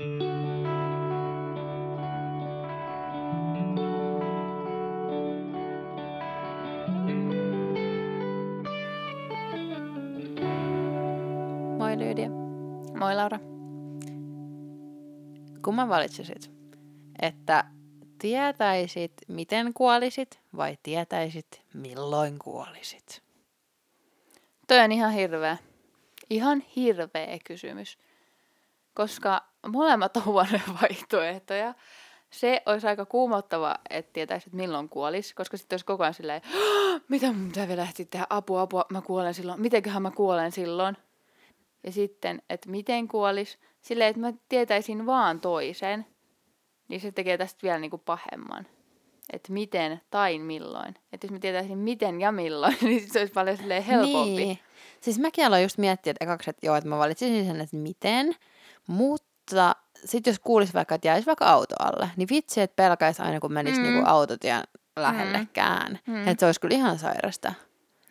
Moi Lydia. Moi Laura. Kumman valitsisit? Että tietäisit, miten kuolisit vai tietäisit, milloin kuolisit? Toi on ihan hirveä. Ihan hirveä kysymys. Koska molemmat on huonoja vaihtoehtoja. Se olisi aika kuumottava, että tietäisit milloin kuolis, koska sitten olisi koko ajan silleen, "Hah, mitä mun pitää vielä ehtiä tehdä, apua, apua, mä kuolen silloin, mitenköhän mä kuolen silloin. Ja sitten, että miten kuolis, silleen, että mä tietäisin vaan toisen, niin se tekee tästä vielä niinku pahemman. Että miten tai milloin. Että jos mä tietäisin miten ja milloin, niin se olisi paljon helpompi. Niin. Siis mäkin aloin just miettiä, että ekaksi, että joo, että mä valitsisin sen, että miten, mutta sitten jos kuulisi vaikka, että jäisi vaikka auto alle, niin vitsi, että pelkäisi aina, kun menisi Mm. niinku autotien lähellekään. Mm. Mm. Että se olisi kyllä ihan sairasta.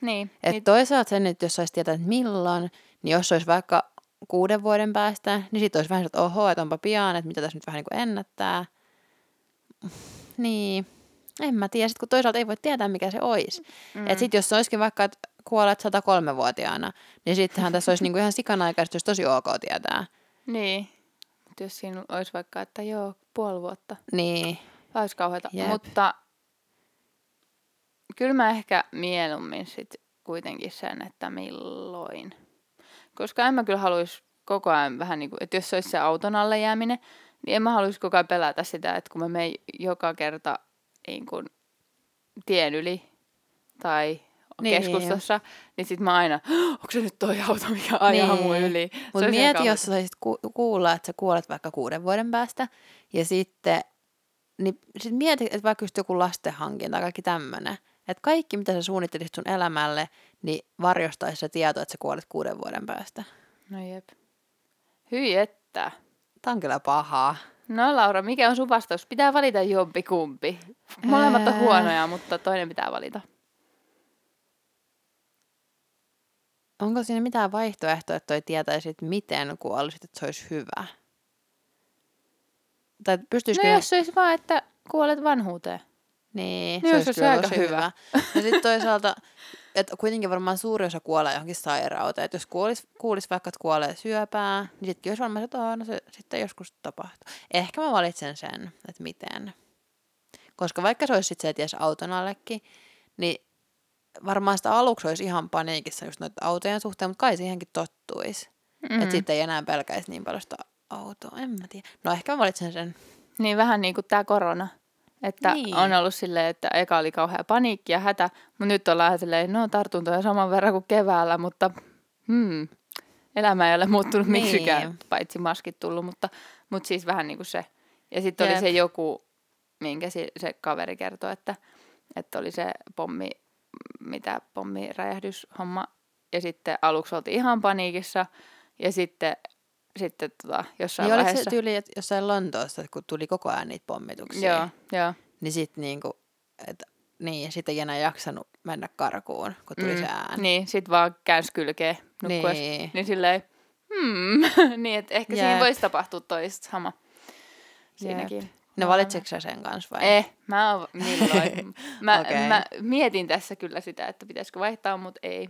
Niin. Et niin toisaalta sen, että jos saisi tietää, että milloin, niin jos olisi vaikka kuuden vuoden päästä, niin sitten olisi vähän, että oho, että onpa pian, että mitä tässä nyt vähän niin kuin ennättää. Niin, en mä tiedä. Sitten kun toisaalta ei voi tietää, mikä se olisi. Mm. Että sitten jos se olisikin vaikka, että kuolet 103-vuotiaana, niin sittenhän tässä olisi niinku ihan sikana aikaisesti, jos tosi ok tietää. Niin. Mut jos siinä olisi vaikka, että joo, puoli vuotta. Niin, Olisi kauheata. Jep. Mutta kyllä mä ehkä mieluummin sit kuitenkin sen, että milloin. Koska en mä kyllä haluaisi koko ajan vähän niin kuin, että jos se olisi se auton alle jääminen, niin en mä haluaisi koko ajan pelätä sitä, että kun mä menen joka kerta niin kuin tien yli tai Niin, keskustassa, niin sit mä aina, onko se nyt toi auto, mikä ajaa Niin. mun yli? Mutta mieti, jos saisit ku- kuulla, että sä kuolet vaikka kuuden vuoden päästä, ja sitten niin sit mieti, että vaikka just joku lastenhankinta tai kaikki tämmöinen, että kaikki, mitä sä suunnittelisit sun elämälle, niin varjostaisi se tieto, että sä kuolet kuuden vuoden päästä. No jep. Hyi että. Tämä on kyllä pahaa. No Laura, mikä on sun vastaus? Pitää valita jompi kumpi. Molemmat on huonoja, mutta toinen pitää valita. Onko siinä mitään vaihtoehtoa, että toi tietäisit, miten kuolisit, että se olisi hyvä? Tai pystyisikö... No jos se olisi vaan, että kuolet vanhuuteen. Niin, No se jos olisi se kyllä aika tosi hyvä. hyvä. Ja sitten toisaalta, että kuitenkin varmaan suuri osa kuolee johonkin sairauteen. Että jos kuulis, kuulis vaikka, että kuolee syöpää, niin sittenkin olisi varmaan, että "Aa, no se sitten joskus tapahtuu. Ehkä mä valitsen sen, että miten. Koska vaikka se olisi sitten se, että jäisi auton allekin, niin varmaan sitä aluksi olisi ihan paniikissa just noita autojen suhteen, mutta kai siihenkin tottuisi. Mm. Mm. Että sitten ei enää pelkäisi niin paljon sitä autoa, en mä tiedä. No ehkä mä valitsen sen. Niin vähän niin kuin tämä korona. Että Niin. on ollut silleen, että eka oli kauhea paniikki ja hätä, mutta nyt ollaan silleen, no tartuntoja saman verran kuin keväällä, mutta hmm, elämä ei ole muuttunut Niin. miksikään, paitsi maskit tullut, mutta, mutta siis vähän niin kuin se. Ja sitten oli Jep. se joku, minkä se, se kaveri kertoi, että, että oli se pommi, mitä pommiräjähdyshomma. Ja sitten aluksi oltiin ihan paniikissa ja sitten, sitten tota, jossain Niin oliko vaiheessa... se tyyli, että jossain Lontoossa, kun tuli koko ajan niitä pommituksia, Joo, joo. niin sitten niinku, et, niin, sit ei enää jaksanut mennä karkuun, kun tuli mm. se ääni. Niin, sit vaan käänsi kylkeä nukkuessa. Niin. Niin. silleen, hmm, niin että ehkä Jep. siinä voisi tapahtua toista sama. Siinäkin. No valitsitko sä sen kanssa vai? Eh, mä oon milloin. Mä, Okei. mä mietin tässä kyllä sitä, että pitäisikö vaihtaa, mutta ei.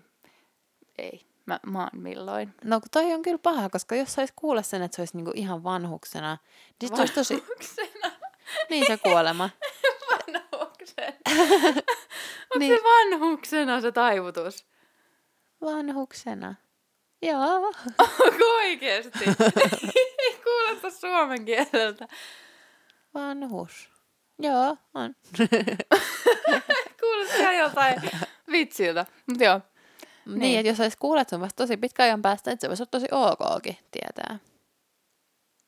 Ei. Mä, mä oon milloin. No toi on kyllä paha, koska jos sais kuulla sen, että se olisi niinku ihan vanhuksena, niin se olisi tosi, Vanhuksena. niin se kuolema. Vanhuksena. Onko Niin. se vanhuksena se taivutus? Vanhuksena. Joo. Onko oikeesti? Ei kuulosta suomen kieleltä. Vanhus. Joo, on. Kuulostaa ihan joltain vitsiltä. Mutta joo. Niin, Niin. että jos että se on vasta tosi pitkä ajan päästä, että se voisi olla tosi okkin tietää.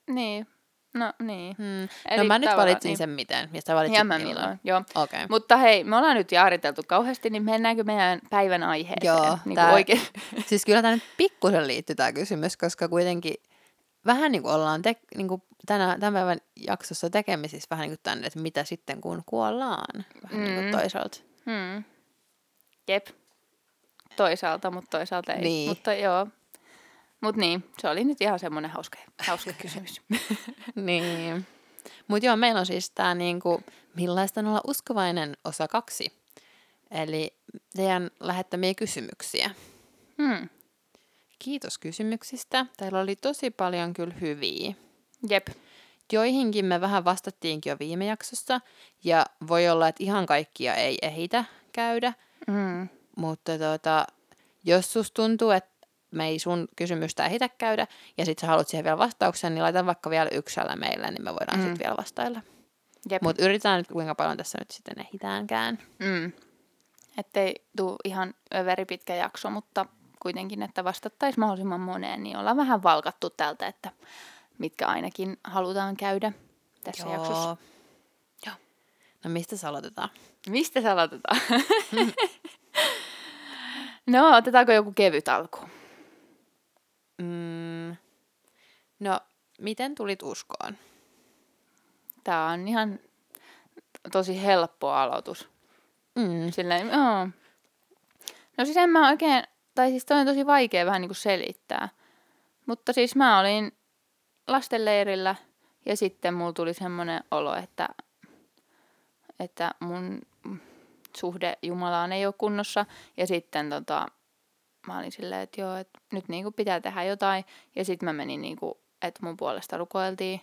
Niin. No niin. Hmm. Eli no mä nyt valitsin niin. sen miten, ja sä valitsit Ja mä milloin. milloin. Joo. Okay. Mutta hei, me ollaan nyt jaariteltu kauheasti, niin mennäänkö meidän päivän aiheeseen? Joo, niin tää- oikein. Siis kyllä tämä nyt pikkusen liittyy tämä kysymys, koska kuitenkin vähän niin kuin ollaan te, niin kuin tänä, tämän päivän jaksossa tekemisissä vähän niin kuin tänne, että mitä sitten kun kuollaan. Vähän niin kuin Mm. toisaalta. Hmm. Jep. Toisaalta, mutta toisaalta ei. Niin. Mutta joo. Mut niin, se oli nyt ihan semmoinen hauska, hauska kysymys. Niin. Mutta joo, meillä on siis tämä niinku, millaista on olla uskovainen osa kaksi. Eli teidän lähettämiä kysymyksiä. Hmm. Kiitos kysymyksistä. Täällä oli tosi paljon kyllä hyviä. Jep. Joihinkin me vähän vastattiinkin jo viime jaksossa, ja voi olla, että ihan kaikkia ei ehitä käydä, Mm. mutta tota, jos sus tuntuu, että me ei sun kysymystä ehitä käydä, ja sit sä haluat siihen vielä vastauksen, niin laita vaikka vielä yksellä meille, niin me voidaan Mm. sitten vielä vastailla. Jep. Mutta yritetään nyt, kuinka paljon tässä nyt sitten ehitäänkään. Mm. Ettei tuu ihan överi pitkä jakso, mutta kuitenkin, että vastattaisiin mahdollisimman moneen, niin ollaan vähän valkattu tältä, että mitkä ainakin halutaan käydä tässä Joo. jaksossa. Joo. No mistä sä aloitetaan? Mistä se aloitetaan? no, otetaanko joku kevyt alku? Mm. No, miten tulit uskoon? Tää on ihan tosi helppo aloitus. Mm. Silleen, joo. No siis en mä oikein, tai siis toi on tosi vaikea vähän niinku selittää. Mutta siis mä olin lastenleirillä ja sitten mulla tuli semmoinen olo, että, että mun suhde Jumalaan ei ole kunnossa. Ja sitten tota, mä olin silleen, että joo, että nyt niinku pitää tehdä jotain. Ja sitten mä menin niinku, että mun puolesta rukoiltiin.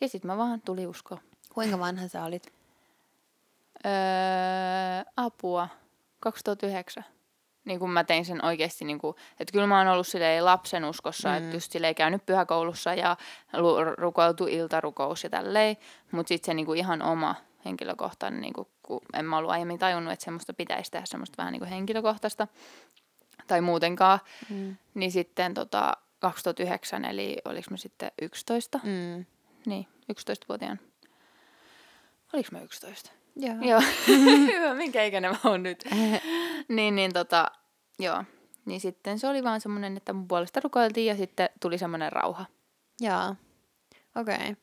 Ja sitten mä vaan tuli usko. Kuinka vanha sä olit? Öö, apua. 2009. Niin kun mä tein sen oikeasti, niin kun, että kyllä mä oon ollut silleen lapsen uskossa, mm. että just silleen käynyt pyhäkoulussa ja lu- rukoiltu iltarukous ja tälleen, mutta sitten se niin kuin ihan oma henkilökohtainen, niin kuin, kun en mä ollut aiemmin tajunnut, että semmoista pitäisi tehdä semmoista vähän niin kuin henkilökohtaista tai muutenkaan, Mm. niin sitten tota, 2009, eli oliko mä sitten 11, mm. Mm. niin 11-vuotiaan. Oliko mä 11? Joo. Joo, hyvä, minkä ikäinen mä oon nyt. niin, niin tota, joo. Niin sitten se oli vaan semmoinen, että mun puolesta rukoiltiin ja sitten tuli semmoinen rauha. Joo. Okei. Okay.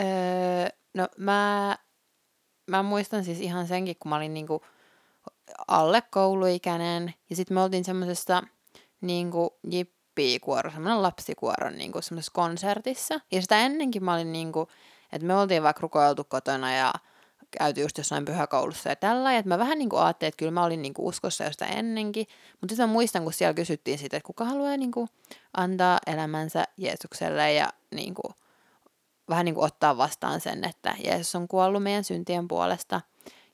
Öö, no mä, mä muistan siis ihan senkin, kun mä olin niinku alle kouluikäinen. Ja sitten me oltiin semmoisessa niinku jippikuoro, semmoinen lapsikuoron niinku semmoisessa konsertissa. Ja sitä ennenkin mä olin niinku, että me oltiin vaikka rukoiltu kotona ja käyty just jossain pyhäkoulussa ja tällä. Ja mä vähän niinku ajattelin, että kyllä mä olin niinku uskossa jo sitä ennenkin. Mutta sitten mä muistan, kun siellä kysyttiin siitä, että kuka haluaa niinku antaa elämänsä Jeesukselle ja niin kuin, vähän niin kuin ottaa vastaan sen, että Jeesus on kuollut meidän syntien puolesta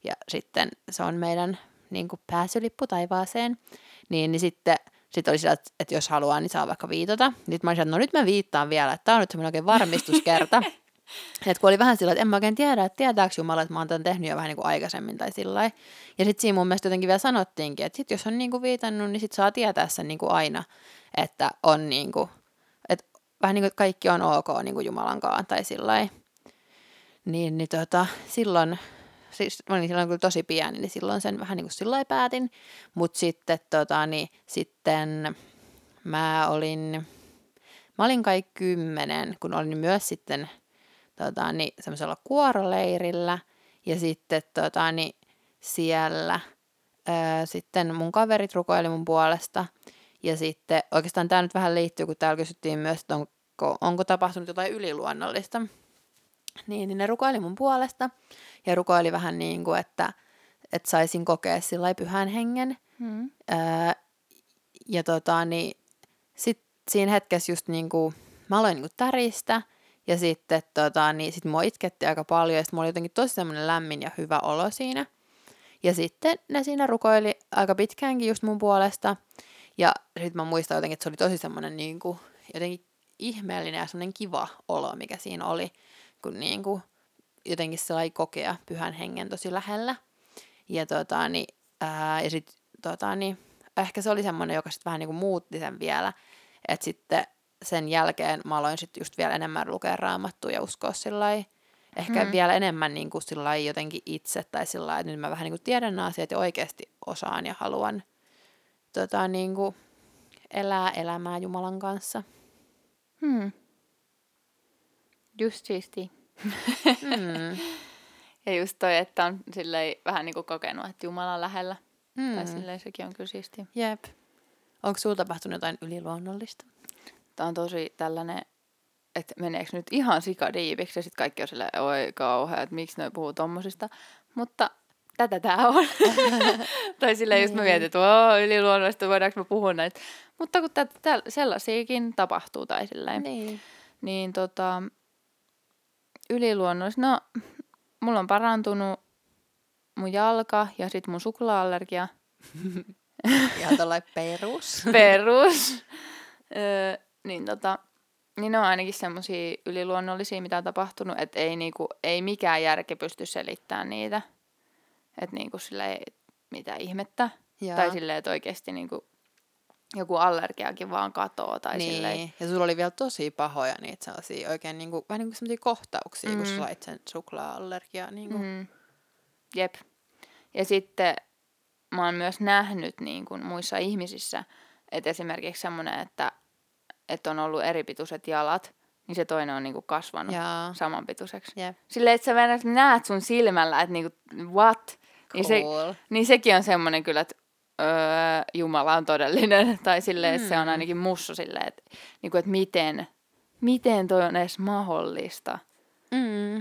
ja sitten se on meidän niin kuin pääsylippu taivaaseen, niin, niin sitten sit oli sillä, että, jos haluaa, niin saa vaikka viitata. Nyt mä olisin, että no nyt mä viittaan vielä, että tämä on nyt semmoinen oikein varmistuskerta. että kun oli vähän sillä, että en mä oikein tiedä, että tietääkö Jumala, että mä oon tämän tehnyt jo vähän niin kuin aikaisemmin tai sillä. Ja sitten siinä mun mielestä jotenkin vielä sanottiinkin, että sit jos on niin kuin viitannut, niin sit saa tietää sen niin kuin aina, että on niin kuin, että vähän niin kuin kaikki on ok niin kuin Jumalankaan tai sillä. Niin, niin tota, silloin, siis mä olin silloin kyllä tosi pieni, niin silloin sen vähän niin kuin sillä päätin. Mutta sitten tota, niin, sitten mä olin, mä olin kai kymmenen, kun olin myös sitten tota, niin, semmoisella kuoroleirillä. Ja sitten tota, niin, siellä ää, sitten mun kaverit rukoili mun puolesta. Ja sitten oikeastaan tämä nyt vähän liittyy, kun täällä kysyttiin myös, että onko, onko tapahtunut jotain yliluonnollista. Niin, niin ne rukoili mun puolesta. Ja rukoili vähän niin kuin, että, että saisin kokea sillä pyhän hengen. Hmm. Öö, ja tota, niin sit siinä hetkessä just niinku, mä aloin niinku täristä ja sitten tota, niin sit mua itketti aika paljon ja sit mulla oli jotenkin tosi semmoinen lämmin ja hyvä olo siinä. Ja sitten ne siinä rukoili aika pitkäänkin just mun puolesta. Ja sitten mä muistan jotenkin, että se oli tosi semmoinen niinku, jotenkin ihmeellinen ja semmoinen kiva olo, mikä siinä oli, kun niinku, jotenkin se kokea pyhän hengen tosi lähellä. Ja, tota, niin, ää, ja sitten tota, niin, ehkä se oli semmoinen, joka sitten vähän niin kuin muutti sen vielä, että sitten sen jälkeen mä aloin sitten just vielä enemmän lukea raamattua ja uskoa sillä ehkä Mm. vielä enemmän niin kuin sillä jotenkin itse tai sillä että nyt mä vähän niin kuin tiedän nämä asiat ja oikeasti osaan ja haluan tota, niin kuin elää elämää Jumalan kanssa. Hmm. Just siisti. Mm. Ja just toi, että on silleen vähän niin kuin kokenut, että Jumala on lähellä. Mm. Tai Mm. silleen sekin on kyllä siistiä. Jep. Onko sulla tapahtunut jotain yliluonnollista? Tää on tosi tällainen, että meneekö nyt ihan sikadiipiksi ja sitten kaikki on silleen, oi kauhea, että miksi ne puhuu tommosista. Mutta tätä tää on. tai silleen just mä Niin. mietin, että oo, yliluonnollista, voidaanko me puhua näitä. Mutta kun tätä, täl, sellaisiakin tapahtuu tai silleen. Niin. Niin tota, yliluonnollista, no mulla on parantunut mun jalka ja sit mun suklaallergia. Ihan tollain perus. Perus. öö, niin tota, niin ne on ainakin semmosia yliluonnollisia, mitä on tapahtunut, että ei, niinku, ei mikään järki pysty selittämään niitä. Että niinku silleen, mitä ihmettä. Joo. Tai silleen, että oikeasti niinku, joku allergiakin vaan katoo. Tai niin. silleen, Ja sulla oli vielä tosi pahoja niitä sellaisia oikein niinku, vähän niin kuin sellaisia kohtauksia, mm. kun sä sait sen suklaa-allergiaa. Niinku. Mm. Jep. Ja sitten mä oon myös nähnyt niin kuin muissa ihmisissä, että esimerkiksi semmoinen, että, että on ollut eri pituiset jalat, niin se toinen on niin kuin kasvanut Jaa. samanpituiseksi. Jep. Silleen, että sä näet sun silmällä, että niinku, what? Niin, se, Cool. niin sekin on semmoinen kyllä, että öö, Jumala on todellinen. Tai silleen, että se on Mm. ainakin mussa silleen, että, niinku, että miten, miten toi on edes mahdollista. Mm.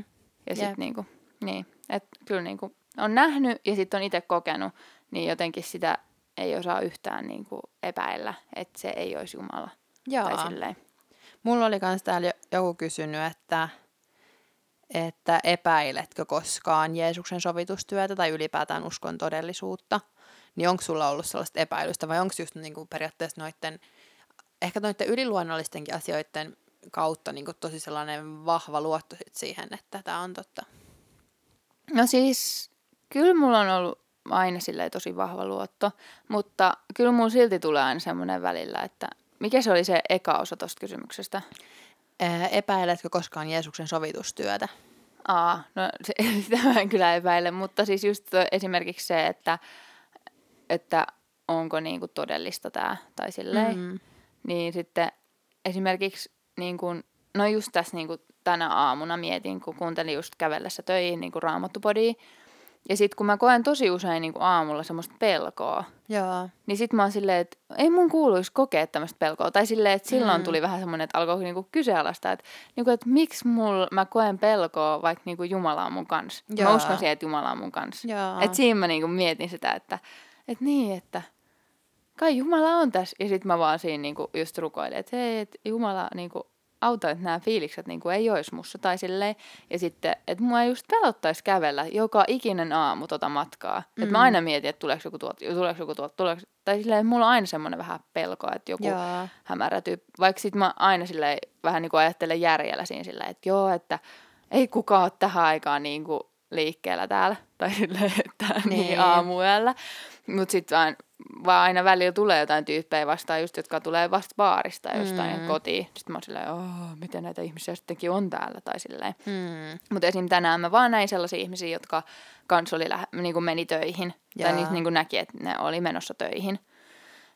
Ja sitten niinku, niin, että kyllä niinku on nähnyt ja sitten on itse kokenut, niin jotenkin sitä ei osaa yhtään niinku epäillä, että se ei olisi Jumala. Joo. Tai silleen. Mulla oli kans täällä jo- joku kysynyt, että, että epäiletkö koskaan Jeesuksen sovitustyötä tai ylipäätään uskon todellisuutta. Niin onko sulla ollut sellaista epäilystä vai onko just niinku periaatteessa noiden, ehkä noiden yliluonnollistenkin asioiden kautta niinku tosi sellainen vahva luotto sit siihen, että tämä on totta. No siis, kyllä mulla on ollut aina silleen tosi vahva luotto, mutta kyllä mulla silti tulee aina semmoinen välillä, että mikä se oli se eka osa tuosta kysymyksestä? Ää, Epäiletkö koskaan Jeesuksen sovitustyötä? Aa, no se, sitä mä en kyllä epäile, mutta siis just esimerkiksi se, että, että onko niinku todellista tämä tai silleen. Mm. Niin sitten esimerkiksi niin kun, no just tässä niin kun tänä aamuna mietin, kun kuuntelin just kävellessä töihin niin raamattupodia. Ja sitten kun mä koen tosi usein niin aamulla semmoista pelkoa, Joo. niin sitten mä oon silleen, että ei mun kuuluisi kokea tämmöistä pelkoa. Tai silleen, että silloin Mm. tuli vähän semmoinen, että alkoi niinku kyseenalaistaa, että, niinku, että miksi mul, mä koen pelkoa, vaikka niinku Jumala on mun kanssa. Mä Joo. uskon siihen, että Jumala on mun kanssa. Joo. Et siinä mä niinku mietin sitä, että, että niin, että kai Jumala on tässä. Ja sitten mä vaan siinä niinku just rukoilin, että hei, että Jumala niinku auta, että nämä fiilikset niinku ei olisi mussa. Tai silleen. Ja sitten, että mua just pelottaisi kävellä joka ikinen aamu tota matkaa. Mm. Että mä Mm. aina mietin, että tuleeko joku tuolta, tuleeko joku tuolta, tuleeko... Tai silleen, että mulla on aina semmoinen vähän pelko, että joku Joo. hämärä tyyppi. Vaikka sit mä aina silleen, vähän niin kuin ajattelen järjellä siinä silleen, että joo, että ei kukaan ole tähän aikaan niin kuin liikkeellä täällä. Tai silleen, että niin, Niin. niin aamuyöllä. Mutta sitten vaan, vaan aina välillä tulee jotain tyyppejä vastaan, just jotka tulee vasta baarista ja jostain Mm. kotiin. Sitten mä oon silleen, oh, miten näitä ihmisiä sittenkin on täällä tai silleen. Mm. Mutta esim. tänään mä vaan näin sellaisia ihmisiä, jotka kans oli lähe, niin kuin meni töihin. Jaa. Tai niin kuin näki, että ne oli menossa töihin.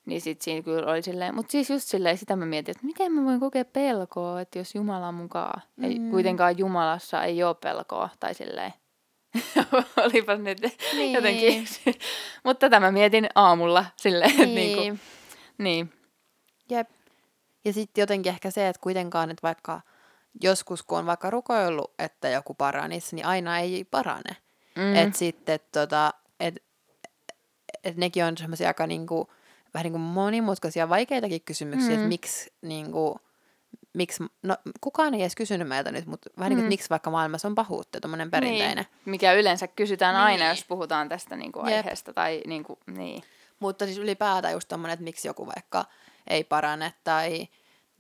Niin sit siinä kyllä oli silleen, mutta siis just silleen sitä mä mietin, että miten mä voin kokea pelkoa, että jos Jumala mukaan. Ei, Mm. kuitenkaan Jumalassa ei ole pelkoa, tai silleen. Olipas nyt Niin. jotenkin. mutta tätä mä mietin aamulla silleen, että Niin. niinku, niin. Jep. Ja sitten jotenkin ehkä se, että kuitenkaan, että vaikka joskus kun on vaikka rukoillut, että joku paranisi, niin aina ei parane. Mm. Että sitten tota, et, et nekin on semmoisia aika niinku, vähän niinku monimutkaisia, vaikeitakin kysymyksiä, mm. että miksi niinku, miksi, no kukaan ei edes kysynyt meiltä nyt, mutta vähän niin kuin, Mm. miksi vaikka maailmassa on pahuutta, tuommoinen perinteinen. Niin, mikä yleensä kysytään Niin. aina, jos puhutaan tästä niinku Jep. aiheesta. Tai niinku, niin. Mutta siis ylipäätään just tommonen, että miksi joku vaikka ei parane tai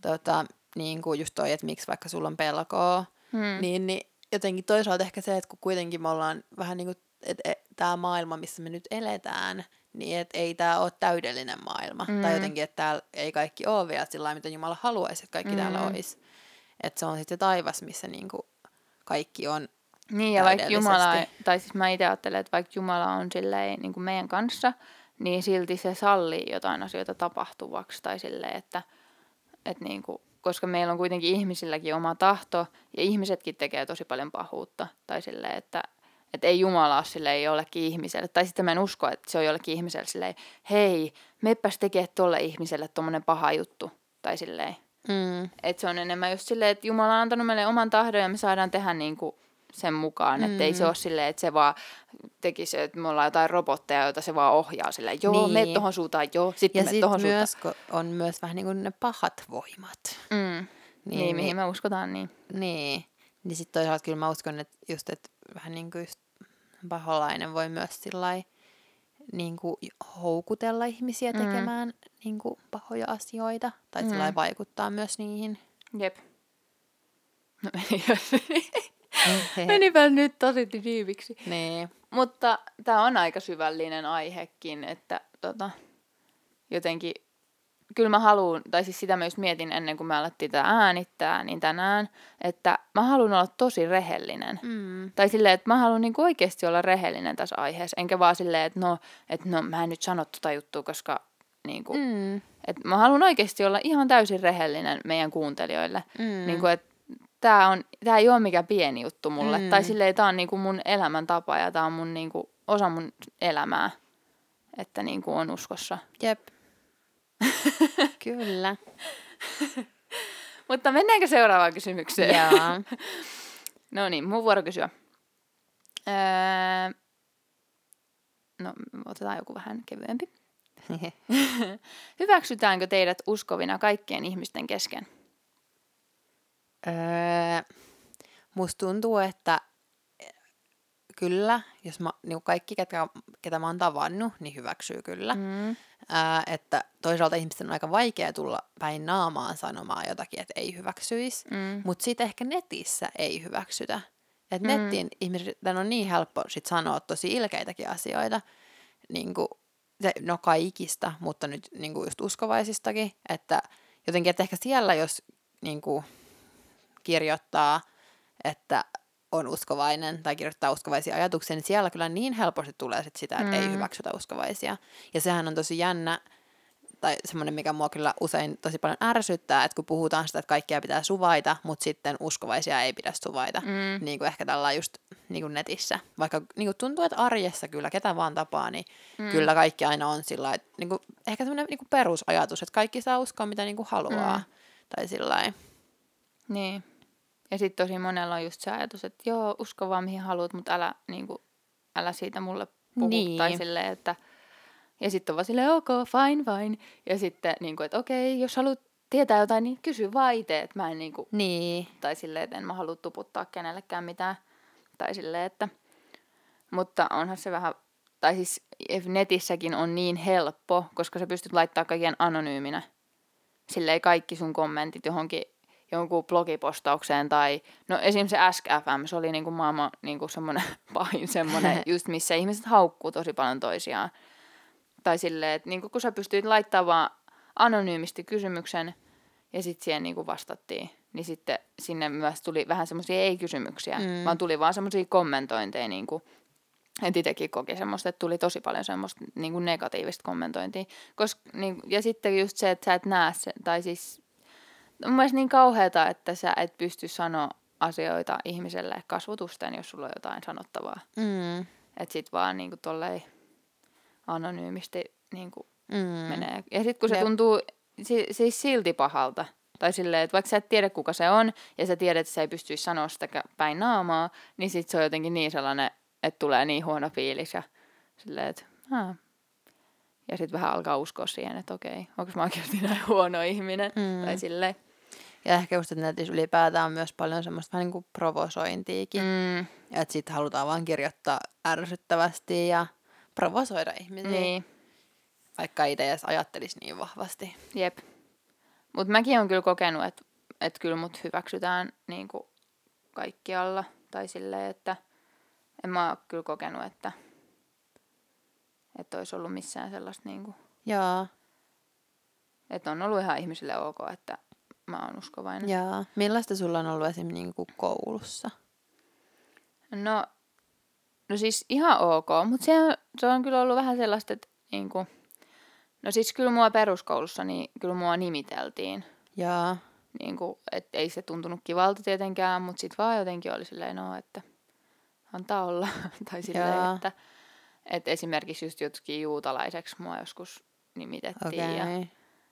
tota, niin kuin just toi, että miksi vaikka sulla on pelkoa, Hmm. niin, niin jotenkin toisaalta ehkä se, että kun kuitenkin me ollaan vähän niin kuin, että tämä maailma, missä me nyt eletään, niin että ei tämä ole täydellinen maailma. Mm. Tai jotenkin, että täällä ei kaikki ole vielä sillä lailla, mitä Jumala haluaisi, että kaikki mm. täällä olisi. Että se on sitten se taivas, missä niin kuin kaikki on. Niin, ja vaikka Jumala, tai siis mä itse ajattelen, että vaikka Jumala on silleen niin kuin meidän kanssa, niin silti se sallii jotain asioita tapahtuvaksi. Tai silleen, että, että niin kuin, koska meillä on kuitenkin ihmisilläkin oma tahto, ja ihmisetkin tekee tosi paljon pahuutta. Tai silleen, että, että ei Jumala ole silleen jollekin ihmiselle. Tai sitten mä en usko, että se on jollekin ihmiselle silleen, hei, meppäs tekee tolle ihmiselle tommonen paha juttu. Tai silleen, Mm. Että se on enemmän just silleen, että Jumala on antanut meille oman tahdon ja me saadaan tehdä niin kuin sen mukaan. Että ei se Mm. ole silleen, että se vaan tekisi, että me ollaan jotain robotteja, joita se vaan ohjaa silleen, joo, Niin. me tohon suuntaan, joo, sitten Ja me sitten tohon suuntaan. myös ko- on myös vähän niin kuin ne pahat voimat. Mm. Niin, Niin, niin, mihin niin. me uskotaan, niin. Niin. Niin sitten toisaalta kyllä mä uskon, että just, että vähän niin kuin just paholainen voi myös sillai, niin kuin houkutella ihmisiä Mm. tekemään niin kuin pahoja asioita. Tai Mm. mm. vaikuttaa myös niihin. Jep. No meni, menipä nyt tosi tiiviksi. niin. Mutta tämä on aika syvällinen aihekin, että tota, jotenkin, kyllä mä haluan, tai siis sitä mä just mietin ennen kuin me alettiin tätä äänittää, niin tänään, että mä haluan olla tosi rehellinen. Mm. Tai silleen, että mä haluan niinku oikeasti olla rehellinen tässä aiheessa, enkä vaan silleen, että no, että no mä en nyt sano tota juttua, koska niinku, mm. Mm. että mä haluan oikeasti olla ihan täysin rehellinen meidän kuuntelijoille. Mm. Niinku, että tämä on, tää ei ole mikään pieni juttu mulle. Mm. Tai silleen, tämä on niinku mun elämäntapa ja tämä on mun niinku, osa mun elämää, että niinku on uskossa. Jep. Kyllä. Mutta mennäänkö seuraavaan kysymykseen? Jaa. no niin, mun vuoro kysyä. Öö, no, otetaan joku vähän kevyempi. Hyväksytäänkö teidät uskovina kaikkien ihmisten kesken? öö, musta tuntuu, että kyllä, jos mä, niin kaikki, ketä, ketä mä oon tavannut, niin hyväksyy kyllä. Mm. Ää, että toisaalta ihmisten on aika vaikea tulla päin naamaan sanomaan jotakin, että ei hyväksyisi. Mm. Mutta sitten ehkä netissä ei hyväksytä. Et Mm. nettiin ihmisten on niin helppo sit sanoa tosi ilkeitäkin asioita. Niin kuin, no kaikista, mutta nyt niin kuin just uskovaisistakin. Että jotenkin, että ehkä siellä jos niin kuin, kirjoittaa, että on uskovainen tai kirjoittaa uskovaisia ajatuksia, niin siellä kyllä niin helposti tulee sit sitä, että mm. ei hyväksytä uskovaisia. Ja sehän on tosi jännä, tai semmoinen, mikä mua kyllä usein tosi paljon ärsyttää, että kun puhutaan sitä, että kaikkia pitää suvaita, mutta sitten uskovaisia ei pidä suvaita. Mm. Niin kuin ehkä tällä just niin kuin netissä. Vaikka niin kuin tuntuu, että arjessa kyllä, ketä vaan tapaa, niin mm. kyllä kaikki aina on sillä että niin kuin, ehkä semmoinen niin kuin perusajatus, että kaikki saa uskoa, mitä niin kuin haluaa. Mm. Tai sillä. Niin. Ja sitten tosi monella on just se ajatus, että joo, usko vaan mihin haluat, mutta älä, niinku, älä siitä mulle puhu. Niin. Tai silleen, että... Ja sitten on vaan silleen, ok, fine, fine. Ja sitten, niinku, että okei, jos haluat tietää jotain, niin kysy vaan itse, että mä en niinku... Niin. Tai silleen, että en mä halua tuputtaa kenellekään mitään. Tai silleen, että... Mutta onhan se vähän... Tai siis netissäkin on niin helppo, koska sä pystyt laittaa kaiken anonyyminä. Silleen kaikki sun kommentit johonkin jonkun blogipostaukseen tai, no esim. se SKFM, se oli niinku maailman niinku semmoinen pahin semmoinen, just missä ihmiset haukkuu tosi paljon toisiaan. Tai silleen, että niinku kun sä pystyit laittamaan vaan anonyymisti kysymyksen ja sitten siihen niinku vastattiin, niin sitten sinne myös tuli vähän semmoisia ei-kysymyksiä, Mm. vaan tuli vaan semmoisia kommentointeja niinku, että itsekin koki semmoista, että tuli tosi paljon semmoista niin kuin negatiivista kommentointia. Koska, niin, ja sitten just se, että sä et näe se, tai siis on mun mielestä niin kauheata, että sä et pysty sanoa asioita ihmiselle kasvotusten, jos sulla on jotain sanottavaa. Mm. Että sit vaan niin kuin tolleen anonyymisti niin kuin Mm. menee. Ja sitten kun se Jep. tuntuu si- siis silti pahalta, tai silleen, että vaikka sä et tiedä kuka se on, ja sä tiedät, että sä ei pystyisi sanoa sitä päin naamaa, niin sit se on jotenkin niin sellainen, että tulee niin huono fiilis, ja silleen, että Haa. Ja sitten vähän alkaa uskoa siihen, että okei, onko mä oikeasti näin huono ihminen, Mm. tai silleen. Ja ehkä just, että netissä ylipäätään on myös paljon semmoista vähän niin kuin provosointiikin. Mm. Ja että sitten halutaan vaan kirjoittaa ärsyttävästi ja provosoida ihmisiä. niin, Vaikka itse edes ajattelisi niin vahvasti. jep. Mutta mäkin olen kyllä kokenut, että et kyllä mut hyväksytään niin kuin kaikkialla, tai silleen, että en mä ole kyllä kokenut, että että olisi ollut missään sellaista, niin kuin, Joo. että on ollut ihan ihmisille ok, että mä oon uskovainen. Joo. Millaista sulla on ollut esimerkiksi niin kuin koulussa? No, no siis ihan ok, mutta se, on- se on kyllä ollut vähän sellaista, että niinku, no siis kyllä mua peruskoulussa, niin kyllä mua nimiteltiin. Joo. Niinku, et ei se tuntunut kivalta tietenkään, mutta sitten vaan jotenkin oli silleen, no, että antaa olla. tai silleen, Joo. että, että esimerkiksi just jotkin juutalaiseksi mua joskus nimitettiin. Okei. Ja Okay.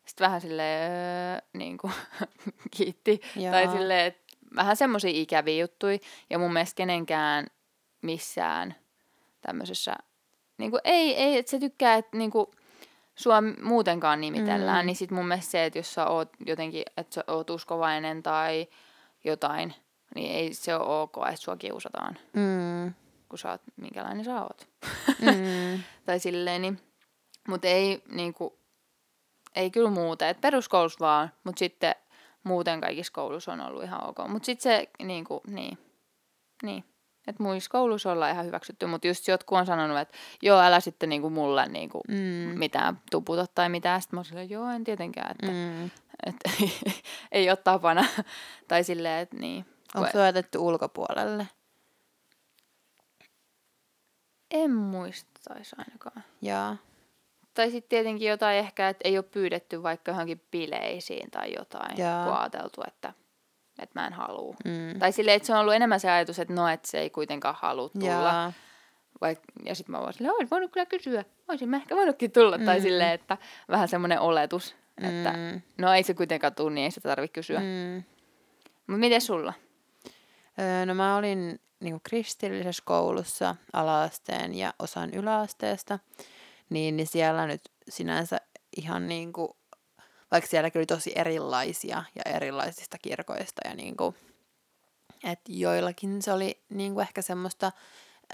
Sitten vähän silleen, öö, niin kuin, kiitti. Joo. Tai silleen, että vähän semmoisia ikäviä juttuja. Ja mun mielestä kenenkään missään tämmöisessä, niin kuin, ei, ei, että se tykkää, että niin kuin, sua muutenkaan nimitellään, Mm. niin sit mun mielestä se, että jos sä oot jotenkin, että sä oot uskovainen tai jotain, niin ei se ole ok, että sua kiusataan, Mm. kun sä oot, minkälainen sä oot. Mm. tai silleen, niin, mutta ei niinku, ei kyllä muuta, että peruskoulussa vaan, mutta sitten muuten kaikissa koulussa on ollut ihan ok. Mutta sitten se, niinku, niin, niin, että muissa kouluissa ollaan ihan hyväksytty, mutta just jotkut on sanonut, että joo, älä sitten niinku mulle niinku Mm. mitään tuputa tai mitään. Sitten mä oon silleen, joo, en tietenkään, että, Mm. että ei ole tapana. tai silleen, että niin. Onko se jätetty ulkopuolelle? En muistaisi ainakaan. Joo. Tai sitten tietenkin jotain ehkä, että ei ole pyydetty vaikka johonkin bileisiin tai jotain, Jaa. kun on ajateltu, että, että mä en halua. Mm. Tai silleen, että se on ollut enemmän se ajatus, että no, että se ei kuitenkaan halua tulla. Joo. Vaik, ja sitten mä voin silleen, olisin voinut kyllä kysyä, olisin mä ehkä voinutkin tulla. Mm. Tai silleen, että vähän semmoinen oletus, että Mm. no ei se kuitenkaan tule, niin ei sitä tarvitse kysyä. Mm. Mm. Mutta miten sulla? Öö, no mä olin niin kristillisessä koulussa alaasteen ja osan yläasteesta, niin, niin siellä nyt sinänsä ihan niin kuin, vaikka sielläkin oli tosi erilaisia ja erilaisista kirkoista ja niin kuin, että joillakin se oli niin kuin ehkä semmoista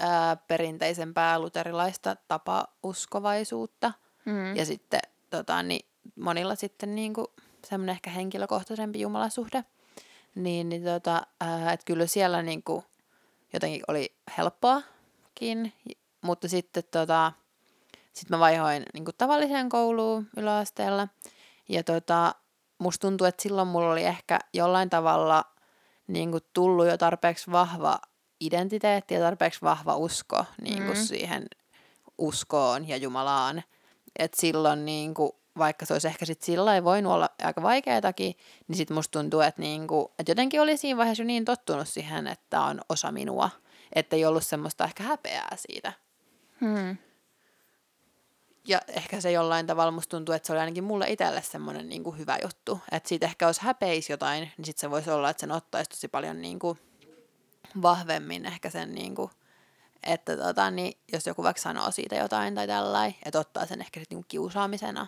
ää, perinteisempää luterilaista tapauskovaisuutta Mm. ja sitten tota, niin monilla sitten niin kuin semmoinen ehkä henkilökohtaisempi jumalasuhde. Niin, niin tota, ää, että kyllä siellä niin kuin jotenkin oli helppoakin, mutta sitten tota, sit mä vaihoin niin kuin tavalliseen kouluun yläasteella. Ja tota, musta tuntuu, että silloin mulla oli ehkä jollain tavalla niin kuin tullut jo tarpeeksi vahva identiteetti ja tarpeeksi vahva usko niin kuin Mm. siihen uskoon ja Jumalaan. Että silloin niin kuin, vaikka se olisi ehkä sitten sillä ei voinut olla aika vaikeatakin, niin sitten musta tuntuu, että, niin kuin, että jotenkin oli siinä vaiheessa jo niin tottunut siihen, että on osa minua, että ei ollut semmoista ehkä häpeää siitä. Mm. Ja ehkä se jollain tavalla musta tuntuu, että se oli ainakin mulle itselle semmoinen niin kuin hyvä juttu. Että siitä ehkä jos häpeisi jotain, niin sitten se voisi olla, että sen ottaisi tosi paljon niin kuin vahvemmin ehkä sen, niin kuin, että tota, niin jos joku vaikka sanoo siitä jotain tai tällainen, että ottaa sen ehkä sitten niin kiusaamisena.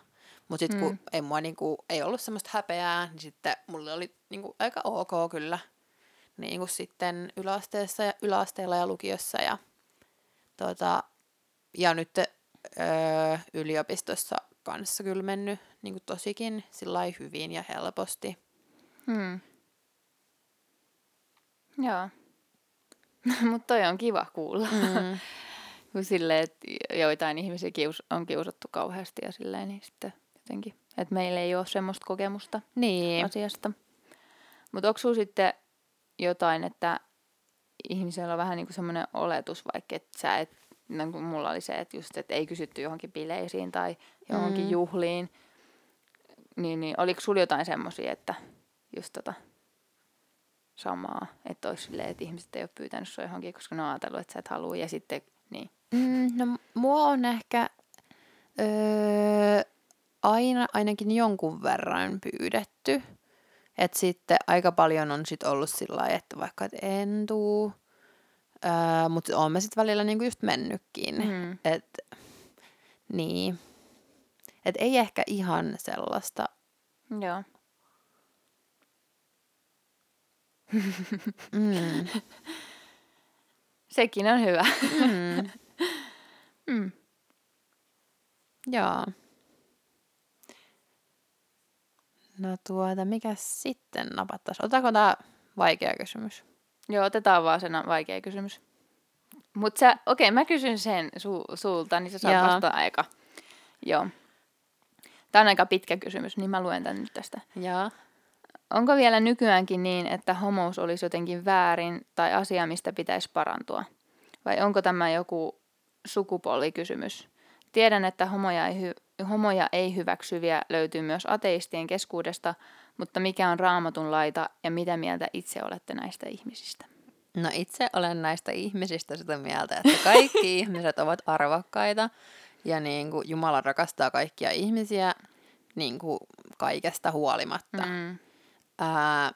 Mutta sitten kun Mm. ei, mua, niin kuin, ei ollut semmoista häpeää, niin sitten mulle oli niin kuin, aika ok kyllä niin kuin sitten yläasteessa ja, yläasteella ja lukiossa. Ja, tota, ja nyt öö, yliopistossa kanssa kyllä mennyt niin kuin tosikin sillai hyvin ja helposti. Hmm. Joo. Mutta toi on kiva kuulla. Mm. Kun silleen, että joitain ihmisiä kius- on kiusattu kauheasti ja silleen, niin sitten jotenkin, että meillä ei ole semmoista kokemusta Niin. asiasta. Mutta onko sitten jotain, että ihmisellä on vähän niin kuin semmoinen oletus, vaikka että sä et, niin kuin mulla oli se, että just, että ei kysytty johonkin bileisiin tai johonkin Mm. juhliin, niin, niin oliko sulla jotain semmoisia, että just tota samaa, että olisi silleen, että ihmiset ei ole pyytänyt sua johonkin, koska ne on ajatellut, että sä et halua ja sitten, niin. Mm, no mua on ehkä öö, aina, ainakin jonkun verran pyydetty. Et sitten aika paljon on sit ollut sillä että vaikka et en tuu, öö, mutta oon mä sitten välillä niinku just mennytkin. Mm. Et, niin. Et ei ehkä ihan sellaista. Joo. Mm. Sekin on hyvä. Mm. Mm. Joo. No tuota, mikä sitten napattaisi? Otetaanko tämä vaikea kysymys? Joo, otetaan vaan sen vaikea kysymys. Mutta sä, okei, mä kysyn sen su, sulta, niin sä saat Joo. vastata aika. Joo. Tämä on aika pitkä kysymys, niin mä luen tän nyt tästä. Joo. Onko vielä nykyäänkin niin, että homous olisi jotenkin väärin tai asia, mistä pitäisi parantua? Vai onko tämä joku sukupuolikysymys? Tiedän, että homoja ei, hy- homoja ei hyväksyviä löytyy myös ateistien keskuudesta, mutta mikä on raamatun laita ja mitä mieltä itse olette näistä ihmisistä? No itse olen näistä ihmisistä sitä mieltä, että kaikki ihmiset ovat arvokkaita ja niin kuin Jumala rakastaa kaikkia ihmisiä niin kuin kaikesta huolimatta. Mm. Ää,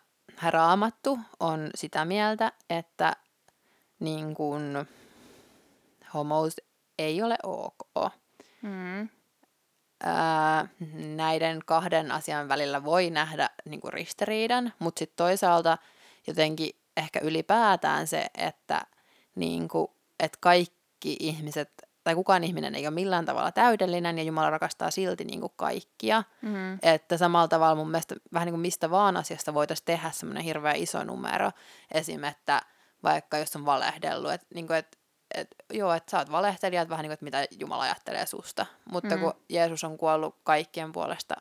raamattu on sitä mieltä, että niin kuin, homous ei ole ok. Mm. Ää, näiden kahden asian välillä voi nähdä niin kuin ristiriidan, mutta sitten toisaalta jotenkin ehkä ylipäätään se, että, niin kuin, että kaikki ihmiset, tai kukaan ihminen ei ole millään tavalla täydellinen ja Jumala rakastaa silti niin kuin kaikkia. Mm. Että samalla tavalla mun mielestä vähän niin kuin mistä vaan asiasta voitaisiin tehdä semmoinen hirveä iso numero. Esim. että vaikka jos on valehdellut, että, niin kuin, että, että joo, että sä oot valehtelija, että vähän niin kuin, että mitä Jumala ajattelee susta. Mutta Mm. kun Jeesus on kuollut kaikkien puolesta,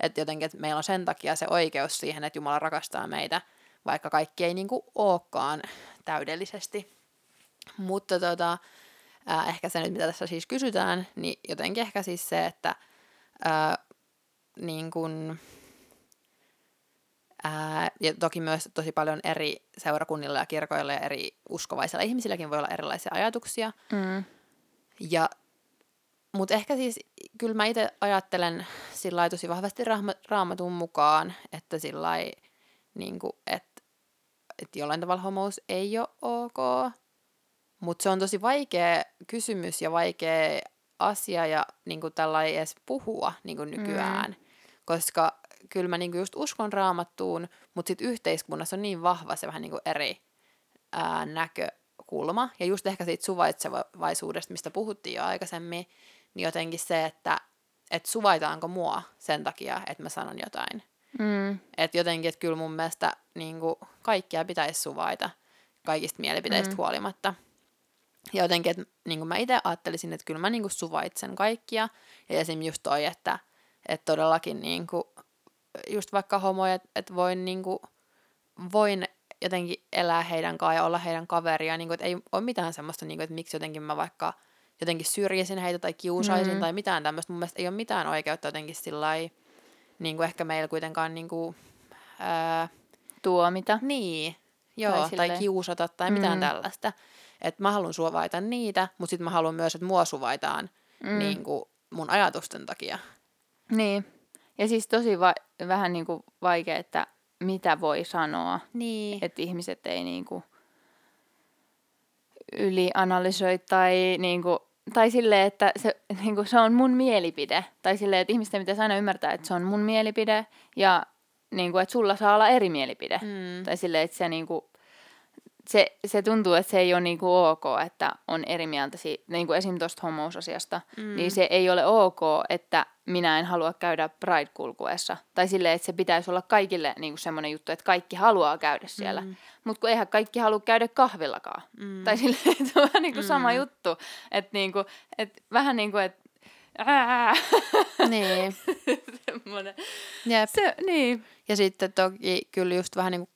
että jotenkin, että meillä on sen takia se oikeus siihen, että Jumala rakastaa meitä, vaikka kaikki ei niin kuin olekaan täydellisesti. Mutta tota, ää, ehkä se nyt, mitä tässä siis kysytään, niin jotenkin ehkä siis se, että ää, niin kuin, ää, ja toki myös tosi paljon eri seurakunnilla ja kirkoilla ja eri uskovaisilla ihmisilläkin voi olla erilaisia ajatuksia. Mm. Ja, mutta ehkä siis, kyllä mä itse ajattelen sillä tosi vahvasti raama, raamatun mukaan, että sillä niin että, että jollain tavalla homous ei ole ok, mutta se on tosi vaikea kysymys ja vaikea asia ja niin kuin tällainen edes puhua niin kuin nykyään, mm. koska kyllä mä niin kuin just uskon raamattuun, mutta sitten yhteiskunnassa on niin vahva se vähän niin kuin eri ää, näkökulma. Ja just ehkä siitä suvaitsevaisuudesta, mistä puhuttiin jo aikaisemmin, niin jotenkin se, että et suvaitaanko mua sen takia, että mä sanon jotain. Mm. Että jotenkin, että kyllä mun mielestä niin kuin, kaikkia pitäisi suvaita kaikista mielipiteistä Mm. huolimatta. Ja jotenkin, että niin mä itse ajattelisin, että kyllä mä niin suvaitsen kaikkia. Ja esim. just toi, että, että todellakin niin kuin, just vaikka homoja, että, että voin, niin kuin, voin jotenkin elää heidän kanssaan ja olla heidän kaveria. Niin kuin, että ei ole mitään semmoista, niin kuin, että miksi jotenkin mä vaikka jotenkin syrjisin heitä tai kiusaisin Mm. tai mitään tämmöistä. Mun mielestä ei ole mitään oikeutta jotenkin sillä niin ehkä meillä kuitenkaan niin kuin, ää, Tuomita. niin, joo, Tai tai, kiusata tai mitään Mm. tällaista. Että mä haluan suvaita niitä, mutta sitten mä haluan myös, että mua suvaitaan mm. niin kuin mun ajatusten takia. Niin. Ja siis tosi va- vähän niin kuin vaikea, että mitä voi sanoa. Niin. Että ihmiset ei niin kuin ylianalysoi tai, niin kuin, tai silleen, että se, niin kuin se on mun mielipide. Tai silleen, että ihmisten pitäisi aina ymmärtää, että se on mun mielipide ja niin kuin, että sulla saa olla eri mielipide. Mm. Tai silleen, että se, niin kuin, se, se tuntuu, että se ei ole niin kuin ok, että on eri mieltä, si- niin kuin esim. tuosta homousasiasta, mm. niin se ei ole ok, että minä en halua käydä Pride-kulkuessa. Tai silleen, että se pitäisi olla kaikille niin kuin semmoinen juttu, että kaikki haluaa käydä siellä. Mm. Mutta kun eihän kaikki halua käydä kahvillakaan. Mm. Tai silleen, että se on vähän niin kuin sama juttu. Että niin kuin, että vähän niin kuin, että niin. semmoinen. Jep. Se, niin. Ja sitten toki kyllä just vähän niin kuin,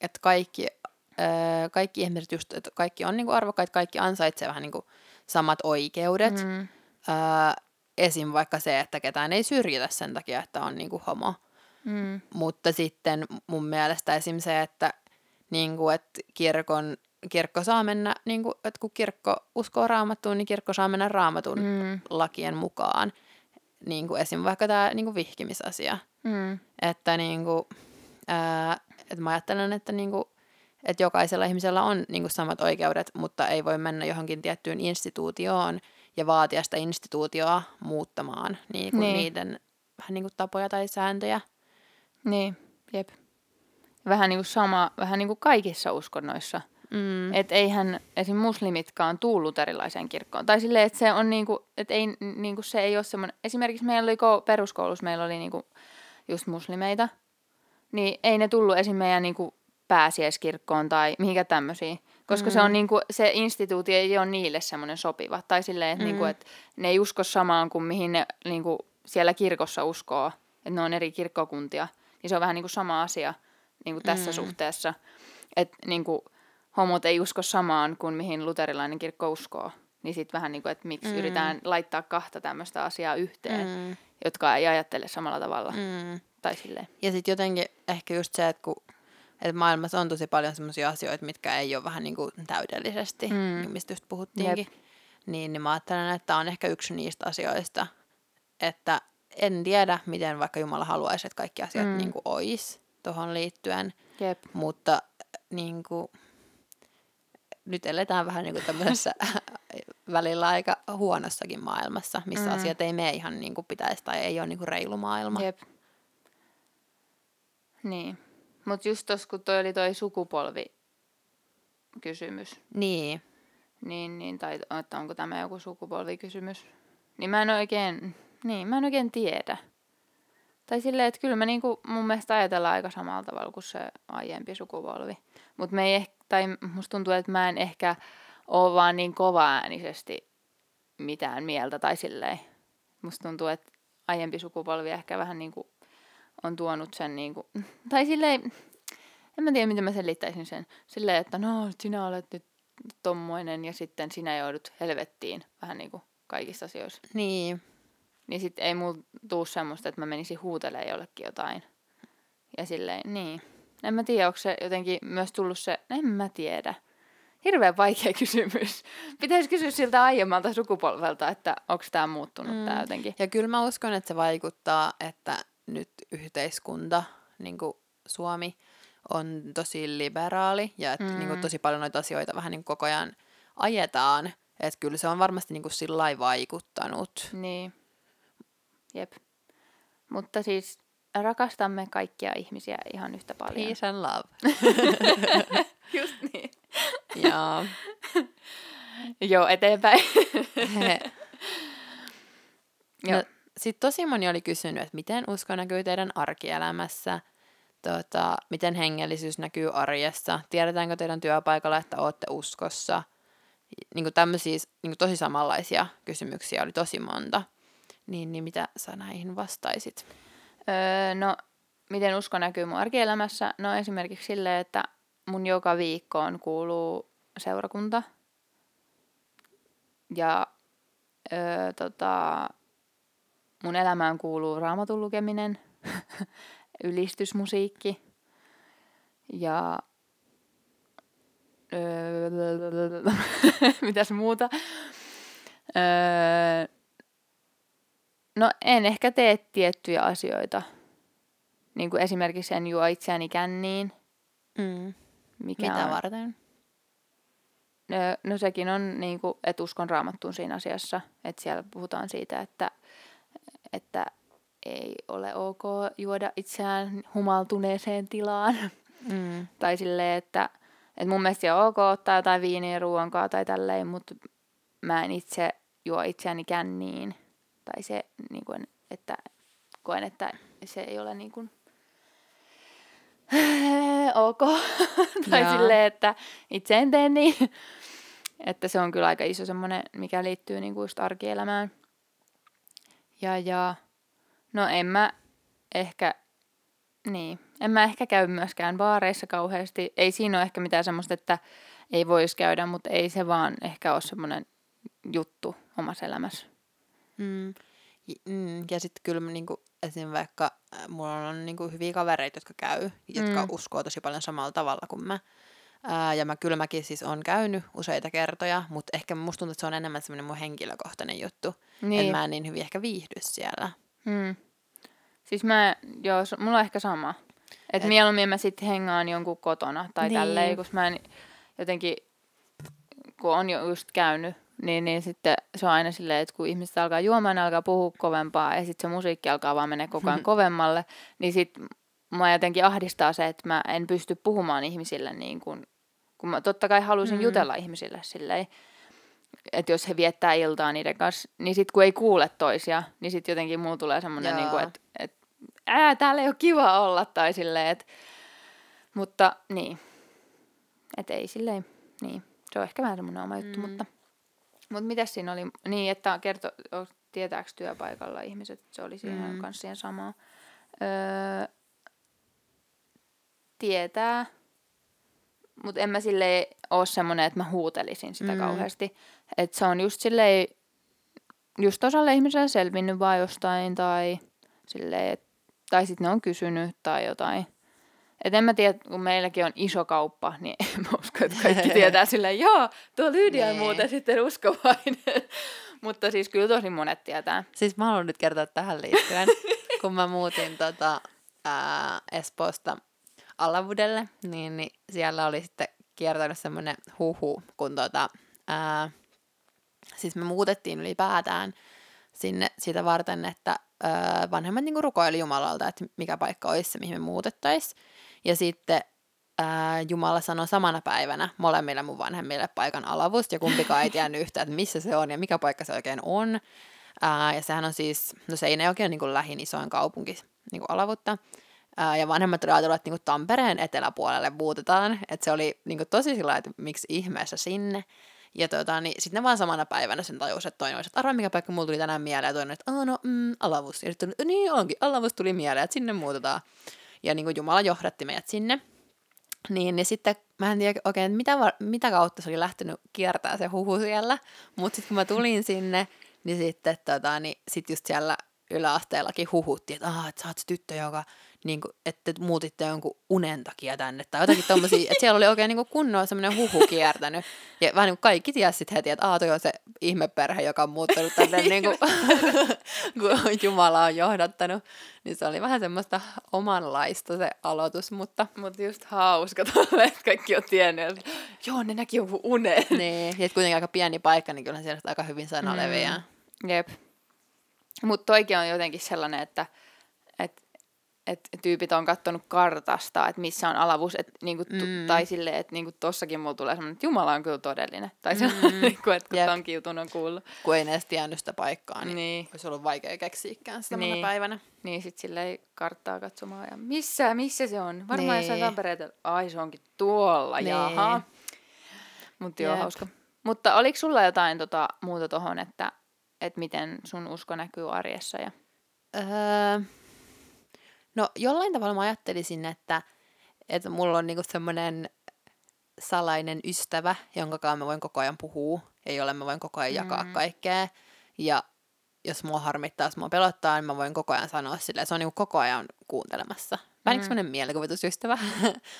että kaikki, öö, kaikki ihmiset just, että kaikki on niin kuin arvokkaita, kaikki ansaitsee vähän niin kuin samat oikeudet. Mm. Öö, esim. vaikka se, että ketään ei syrjitä sen takia, että on niin kuin homo. Mm. Mutta sitten mun mielestä esim. se, että, niin kuin, että kirkon, kirkko saa mennä, niin kuin, että kun kirkko uskoo raamattuun, niin kirkko saa mennä raamatun Mm. lakien mukaan. Niin kuin esim. vaikka tämä niin kuin vihkimisasia. Mm. Että, niin kuin, ää, että mä ajattelen, että, niin kuin, että jokaisella ihmisellä on niin kuin samat oikeudet, mutta ei voi mennä johonkin tiettyyn instituutioon ja vaatia sitä instituutioa muuttamaan niin kuin Niin. niiden vähän niin kuin tapoja tai sääntöjä. Niin, jep. Vähän niin kuin sama, vähän niin kuin kaikissa uskonnoissa. Mm. Että eihän esim. muslimitkaan tuu luterilaiseen kirkkoon. Tai silleen, että se on niinku, että ei, niinku se ei ole semmoinen, esimerkiksi meillä oli ko- peruskoulussa, meillä oli niinku just muslimeita, niin ei ne tullut esim. meidän niinku pääsiäiskirkkoon tai mihinkä tämmöisiin. Koska mm. se on niinku, se instituutio ei ole niille semmoinen sopiva. Tai silleen, että mm. niinku, et ne ei usko samaan kuin mihin ne niinku, siellä kirkossa uskoo. Että ne on eri kirkkokuntia. Niin se on vähän niinku sama asia niinku tässä mm. suhteessa. Että niinku, homot ei usko samaan kuin mihin luterilainen kirkko uskoo. Niin sitten vähän niin kuin, että miksi mm. yritetään laittaa kahta tämmöistä asiaa yhteen, mm. jotka ei ajattele samalla tavalla. Mm. Mm. Tai silleen. Ja sitten jotenkin ehkä just se, että kun että maailmassa on tosi paljon sellaisia asioita, mitkä ei ole vähän niin kuin täydellisesti, Mm. mm. mistä just puhuttiinkin. Niin, niin mä ajattelen, että tämä on ehkä yksi niistä asioista, että en tiedä, miten vaikka Jumala haluaisi, että kaikki asiat Mm. niin kuin olisi tuohon liittyen, Jep. mutta niin kuin, nyt eletään vähän niin kuin tämmöisessä välillä aika huonossakin maailmassa, missä mm. asiat ei mene ihan niin kuin pitäisi tai ei ole niin kuin reilu maailma. Jep. Niin. Mutta just tos, kun toi oli toi sukupolvi kysymys, Niin, niin, niin, tai että onko tämä joku sukupolvikysymys, niin mä en oikein, niin, mä en oikein tiedä. Tai silleen, että kyllä me niinku mun mielestä ajatellaan aika samalla tavalla kuin se aiempi sukupolvi. Mutta me ei ehkä, tai musta tuntuu, että mä en ehkä ole vaan niin kovaäänisesti mitään mieltä tai silleen. Musta tuntuu, että aiempi sukupolvi ehkä vähän niin kuin on tuonut sen niin kuin, tai silleen, en mä tiedä miten mä selittäisin sen. Silleen, että no sinä olet nyt tommoinen ja sitten sinä joudut helvettiin vähän niin kuin kaikissa asioissa. niin, Niin sitten ei mulla tuu semmoista, että mä menisin huutelemaan jollekin jotain. Ja silleen, niin. En mä tiedä, onko se jotenkin myös tullut se, en mä tiedä. Hirveän vaikea kysymys. Pitäisi kysyä siltä aiemmalta sukupolvelta, että onko tämä muuttunut. Mm. tämä jotenkin. Ja kyllä mä uskon, että se vaikuttaa, että nyt yhteiskunta, niin kuin Suomi, on tosi liberaali ja että Mm. mm. niin kuin tosi paljon noita asioita vähän niin kuin koko ajan ajetaan. Että kyllä se on varmasti niin kuin sillä vaikuttanut. Niin. Jep. Mutta siis rakastamme kaikkia ihmisiä ihan yhtä paljon. Peace and love. Just niin. ja Joo, eteenpäin. Joo. no, sitten tosi moni oli kysynyt, että miten usko näkyy teidän arkielämässä, tota, miten hengellisyys näkyy arjessa, tiedetäänkö teidän työpaikalla, että olette uskossa. Niin kuin tämmöisiä niin kuin tosi samanlaisia kysymyksiä oli tosi monta. Niin, niin mitä sä näihin vastaisit? Öö, no, miten usko näkyy mun arkielämässä? No esimerkiksi silleen, että mun joka viikkoon kuuluu seurakunta. Ja öö, tota, mun elämään kuuluu raamatun lukeminen, ylistysmusiikki ja öö, mitäs muuta. Öö, no en ehkä tee tiettyjä asioita. Niin kuin esimerkiksi en juo itseäni känniin. Mm. Mikä Mitä on, varten? No, no sekin on, niin kuin, että uskon raamattuun siinä asiassa. Että siellä puhutaan siitä, että, että ei ole ok juoda itseään humaltuneeseen tilaan. Mm. tai silleen, että, että mun mielestä on ok ottaa jotain viiniä ruoankaa tai tälleen, mutta mä en itse juo itseäni känniin. Tai se, niin kuin, että koen, että se ei ole niin kuin, ok. tai Jaa. silleen, että itse en tee niin. että se on kyllä aika iso semmoinen, mikä liittyy niin kuin just arkielämään. Ja, ja no en mä ehkä, niin, en mä ehkä käy myöskään baareissa kauheasti. Ei siinä ole ehkä mitään semmoista, että ei voisi käydä, mutta ei se vaan ehkä ole semmoinen juttu omassa elämässä. Mm. Mm. Ja sitten kyllä niinku, esim. vaikka äh, mulla on niinku hyviä kavereita, jotka käy, jotka Mm. uskoo tosi paljon samalla tavalla kuin mä. Ää, ja mä kyllä mäkin siis on käynyt useita kertoja, mutta ehkä musta tuntuu, että se on enemmän semmoinen mun henkilökohtainen juttu. Niin. Että mä en niin hyvin ehkä viihdy siellä. Hmm. Siis mä, joo, mulla on ehkä sama. Et, Et- mieluummin mä sitten hengaan jonkun kotona tai niin. tälleen, kun mä en jotenkin, kun on jo just käynyt, niin, niin sitten se on aina silleen, että kun ihmiset alkaa juomaan, ne alkaa puhua kovempaa ja sitten se musiikki alkaa vaan mennä koko ajan kovemmalle, niin sitten mä jotenkin ahdistaa se, että mä en pysty puhumaan ihmisille niin kuin, kun mä totta kai haluaisin Mm. mm. jutella ihmisille silleen, että jos he viettää iltaa niiden kanssa, niin sitten kun ei kuule toisia, niin sitten jotenkin mulla tulee semmoinen, niin kuin, että et, ää, täällä ei ole kiva olla, tai silleen, että, mutta niin, että ei silleen, niin, se on ehkä vähän semmoinen oma juttu, Mm. mutta, mutta mitäs siinä oli, niin, että kerto, tietääkö työpaikalla ihmiset, se oli siinä Mm. mm. kanssa siihen samaa. Öö, tietää, mutta en mä silleen ole semmoinen, että mä huutelisin sitä Mm. kauheasti. Että se on just silleen, just osalle ihmiselle selvinnyt vaan jostain tai silleen, et- tai sitten ne on kysynyt tai jotain. Et en mä tiedä, kun meilläkin on iso kauppa, niin en mä usko, että kaikki tietää silleen, joo, tuo Lydia on muuten sitten uskovainen. Mutta siis kyllä tosi monet tietää. Siis mä haluan nyt kertoa tähän liittyen, kun mä muutin tota, ää, Espoosta Alavudelle, niin, niin siellä oli sitten kiertänyt semmoinen huhu, kun tota, ää, siis me muutettiin ylipäätään sinne sitä varten, että ää, vanhemmat niinku rukoili Jumalalta, että mikä paikka olisi se, mihin me muutettaisiin. Ja sitten ää, Jumala sanoi samana päivänä molemmille mun vanhemmille paikan alavusta, ja kumpikaan ei tiennyt yhtään, että missä se on ja mikä paikka se oikein on. Ää, ja sehän on siis, no Seinäjoki on niin lähin isoin kaupunki niin alavutta. Ää, ja vanhemmat oli ajatellut, että niin kuin Tampereen eteläpuolelle muutetaan. Että se oli niin kuin tosi sillä että miksi ihmeessä sinne. Ja tota, niin sitten vaan samana päivänä sen tajus, että toinen olisi, että arvaa mikä paikka mulla tuli tänään mieleen, ja toinen, että no, mm, alavus. Ja sitten niin onkin, alavus tuli mieleen, että sinne muutetaan. Ja niin kuin Jumala johdatti meidät sinne. Niin, niin sitten mä en tiedä oikein, mitä, mitä kautta se oli lähtenyt kiertää se huhu siellä. Mutta sitten kun mä tulin sinne, niin sitten tota, niin sit just siellä yläasteellakin huhuttiin, että, ah, että sä oot se tyttö, joka niin kuin, että muutitte jonkun unen takia tänne. Tai jotakin tommosia, että siellä oli oikein niin kunnolla semmoinen huhu kiertänyt. Ja vähän niin kuin kaikki tiesi sitten heti, että ah, toi on se ihmeperhe, joka on muuttanut tänne, niin kuin, kun Jumala on johdattanut. Niin se oli vähän semmoista omanlaista se aloitus, mutta... Mutta just hauska tolle, että kaikki on tiennyt, että joo, ne näki jonkun unen. Niin, ja kuitenkin aika pieni paikka, niin kyllä siellä aika hyvin sana mm. Jep. Mutta toikin on jotenkin sellainen, että et, et tyypit on kattonut kartasta, että missä on alavuus, et, niinku, tu, Mm. tai silleen, että niinku, tossakin mulla tulee semmoinen, että Jumala on kyllä todellinen. Tai sellainen, Mm. niinku, että kun Jep. tonkin jutun on kuullut. Kun ei edes tiennyt sitä paikkaa, niin, niin. Olisi ollut vaikea keksiäkään sitä Niin. päivänä. niin sit silleen karttaa katsomaan ja missä, missä se on? Varmaan Niin. jossain Tampereella. Ai se onkin tuolla, Niin. jaha. Mutta joo, hauska. Mutta oliko sulla jotain tota, muuta tohon, että, että miten sun usko näkyy arjessa? Ja... Öö, no jollain tavalla mä ajattelisin, että, että mulla on niinku semmoinen salainen ystävä, jonka kanssa mä voin koko ajan puhua ja jolle mä voin koko ajan jakaa Mm. kaikkea. Ja jos mua harmittaa, jos mua pelottaa, niin mä voin koko ajan sanoa sille, se on niinku koko ajan kuuntelemassa. Vähän niin Mm. semmoinen mielikuvitusystävä,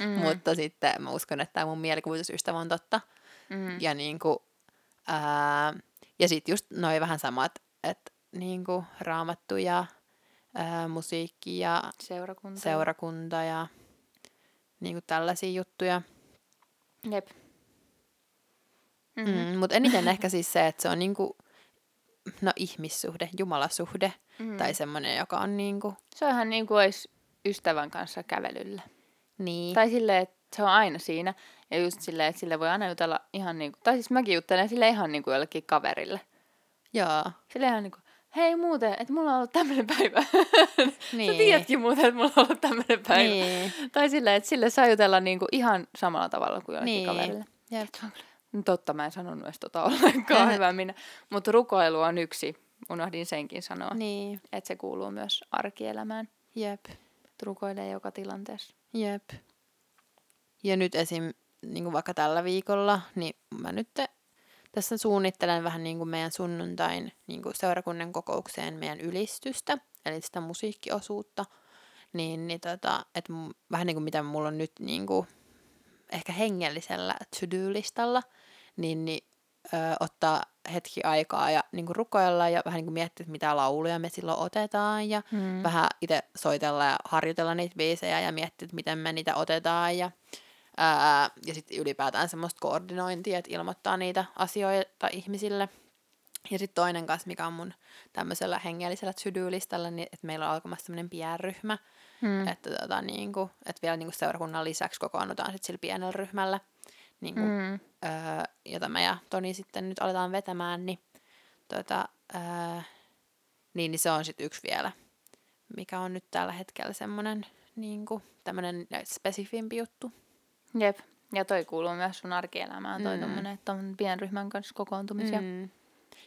Mm. mutta sitten mä uskon, että tämä mun mielikuvitusystävä on totta. Mm. Ja niinku, ää, ja sit just noi vähän samat, että niinku raamattu ja ää, musiikki ja Seurakunta. seurakunta ja niinku tällaisia juttuja. Jep. Mm. Mm-hmm. Mm, Mutta eniten ehkä siis se, että se on niinku, no ihmissuhde, jumalasuhde Mm. tai semmoinen, joka on niinku, Se on ihan niin kuin olisi ystävän kanssa kävelyllä. niin, Tai silleen, että se on aina siinä. Ja just silleen, että sille voi aina jutella ihan niin kuin, tai siis mäkin juttelen sille ihan niin kuin jollekin kaverille. joo, Sille ihan niin kuin, hei muuten, että mulla on ollut tämmöinen päivä. niin. Sä tiedätkin muuten, että mulla on ollut tämmöinen päivä. Niin, Tai silleen, että sille saa jutella niin kuin ihan samalla tavalla kuin jollekin Niin. kaverille. jep. No Totta, mä en sanonut edes tota ollenkaan hyvä minä. Mutta rukoilu on yksi, unohdin senkin sanoa, niin. Että se kuuluu myös arkielämään. jep, Rukoilee joka tilanteessa. jep. Ja nyt esim. Niin vaikka tällä viikolla, niin mä nyt tässä suunnittelen vähän niin kuin meidän sunnuntain niin kuin seurakunnan kokoukseen meidän ylistystä, eli sitä musiikkiosuutta. Niin, niin tota, et vähän niin kuin mitä mulla on nyt niin kuin ehkä hengellisellä to-do-listalla, niin, niin ö, ottaa hetki aikaa ja niin kuin rukoilla ja vähän niin kuin miettiä, että mitä lauluja me silloin otetaan ja Mm. vähän itse soitella ja harjoitella niitä biisejä ja miettiä, että miten me niitä otetaan ja, ää, ja sitten ylipäätään semmoista koordinointia, että ilmoittaa niitä asioita ihmisille. Ja sitten toinen kanssa, mikä on mun tämmöisellä hengellisellä to-do-listalla, niin että meillä on alkamassa semmoinen pienryhmä, Mm. että, tota, niinku, että vielä niinku seurakunnan lisäksi kokoonnutaan sit sillä pienellä ryhmällä, niinku, mm. Mm. öö, jota mä ja Toni sitten nyt aletaan vetämään, niin, tota, öö, niin, niin se on sitten yksi vielä, mikä on nyt tällä hetkellä semmoinen niinku, tämmöinen spesifimpi juttu. Jep. Ja toi kuuluu myös sun arkielämään, toi Mm. tommonen, että on pienryhmän kanssa kokoontumisia. Mm.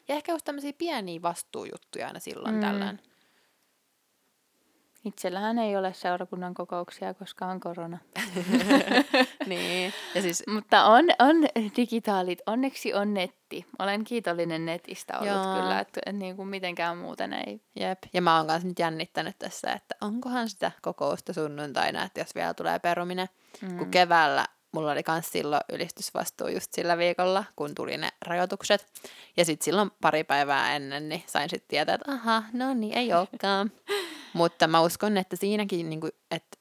Ja ehkä just tämmöisiä pieniä vastuujuttuja aina silloin Mm. tällöin. Itsellähän ei ole seurakunnan kokouksia, koska on korona. niin. Ja siis, Mutta on, on digitaalit, onneksi on netti. Olen kiitollinen netistä ollut Joo. kyllä, että et niin kuin mitenkään muuten ei. jep. Ja mä oon kanssa nyt jännittänyt tässä, että onkohan sitä kokousta sunnuntaina, että jos vielä tulee peruminen. Mm. kun keväällä mulla oli kans silloin ylistysvastuu just sillä viikolla, kun tuli ne rajoitukset. Ja sitten silloin pari päivää ennen, niin sain sitten tietää, että aha, no niin, ei olekaan. Mutta mä uskon, että siinäkin, niin kuin, että,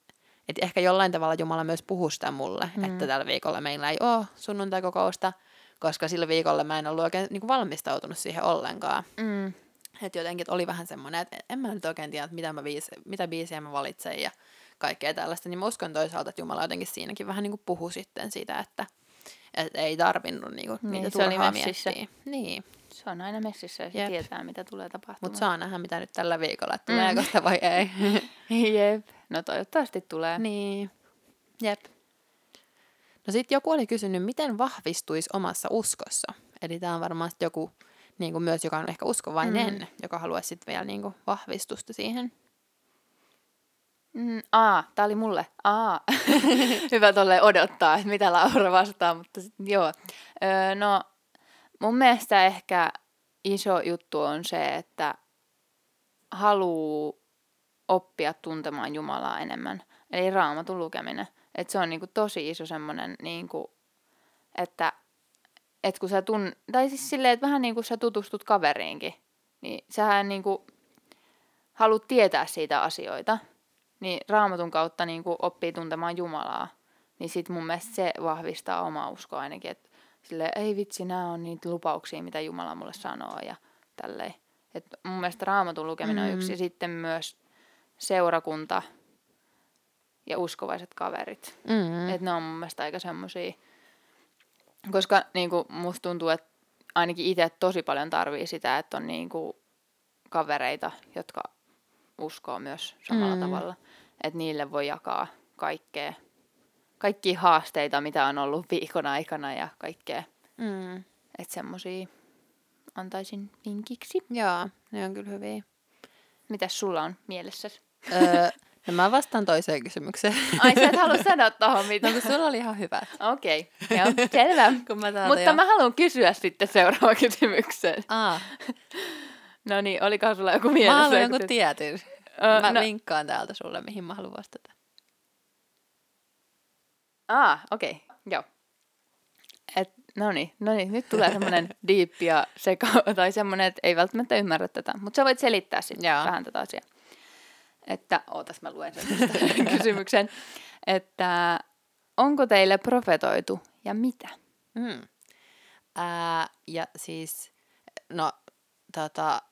että ehkä jollain tavalla Jumala myös puhuu sitä mulle, mm. että tällä viikolla meillä ei ole sunnuntaikokousta, koska sillä viikolla mä en ollut oikein niin kuin valmistautunut siihen ollenkaan. Mm. Että jotenkin että oli vähän semmoinen, että en mä nyt oikein tiedä, että mitä, mä biisi, mitä biisiä mä valitsen ja kaikkea tällaista. Niin mä uskon toisaalta, että Jumala jotenkin siinäkin vähän niin kuin puhui sitten siitä, että, että ei tarvinnut niin kuin, Niin, niitä turhaa miettiä. Niin, Se on aina messissä ja se Jep. tietää, mitä tulee tapahtumaan. mutta saa nähdä mitä nyt tällä viikolla, että Mm. tuleeko sitä vai ei. Jep. No toivottavasti tulee. niin, jep. No sitten joku oli kysynyt, miten vahvistuisi omassa uskossa. Eli tämä on varmaan joku niin kuin myös, joka on ehkä uskovainen, mm. joka haluaisi sitten vielä niin kuin vahvistusta siihen. Mm, aa, tää oli mulle. Aa. Hyvä tolle odottaa, että mitä Laura vastaa, mutta sit, joo. Öö, no, mun mielestä ehkä iso juttu on se, että haluu oppia tuntemaan Jumalaa enemmän. Eli raamatun lukeminen. Et se on niinku tosi iso semmoinen, niinku, että et kun sä tun... Tai siis silleen, että vähän niin kuin sä tutustut kaveriinkin, niin sähän niinku haluat tietää siitä asioita, niin raamatun kautta niin kuin oppii tuntemaan Jumalaa, niin sit mun mielestä se vahvistaa omaa uskoa ainakin, että sille ei vitsi, nämä on niitä lupauksia, mitä Jumala mulle sanoo ja tälleen. Et mun mielestä raamatun lukeminen mm. on yksi ja sitten myös seurakunta ja uskovaiset kaverit. Mm. Et ne on mun mielestä aika semmosia, koska niinku, musta tuntuu, että ainakin itse tosi paljon tarvii sitä, että on niinku kavereita, jotka uskoo myös samalla Mm. mm. tavalla. Että niille voi jakaa kaikkea, kaikkia haasteita, mitä on ollut viikon aikana ja kaikkea. Mm. Että semmosia antaisin vinkiksi. Joo, ne on kyllä hyviä. Mitäs sulla on mielessäsi? öö, no mä vastaan toiseen kysymykseen. Ai sä et halua sanoa tohon no mitään. kun sulla oli ihan hyvä. Okei, okay. joo, selvä. Mä Mutta jo... mä haluan kysyä sitten seuraava kysymyksen. Aa, No niin, olikohan sulla joku mä mielessä? haluan joku tietyn. Mä no, vinkkaan täältä sulle, mihin mä haluan vastata. Aa, okei, okay. joo. Et, no niin, no niin, nyt tulee semmoinen deep ja seka, tai semmoinen, että ei välttämättä ymmärrä tätä, mutta sä voit selittää sitten vähän tätä asiaa. Että, ootas mä luen sen kysymyksen, että onko teille profetoitu ja mitä? Mm. Ää, ja siis, no, tota,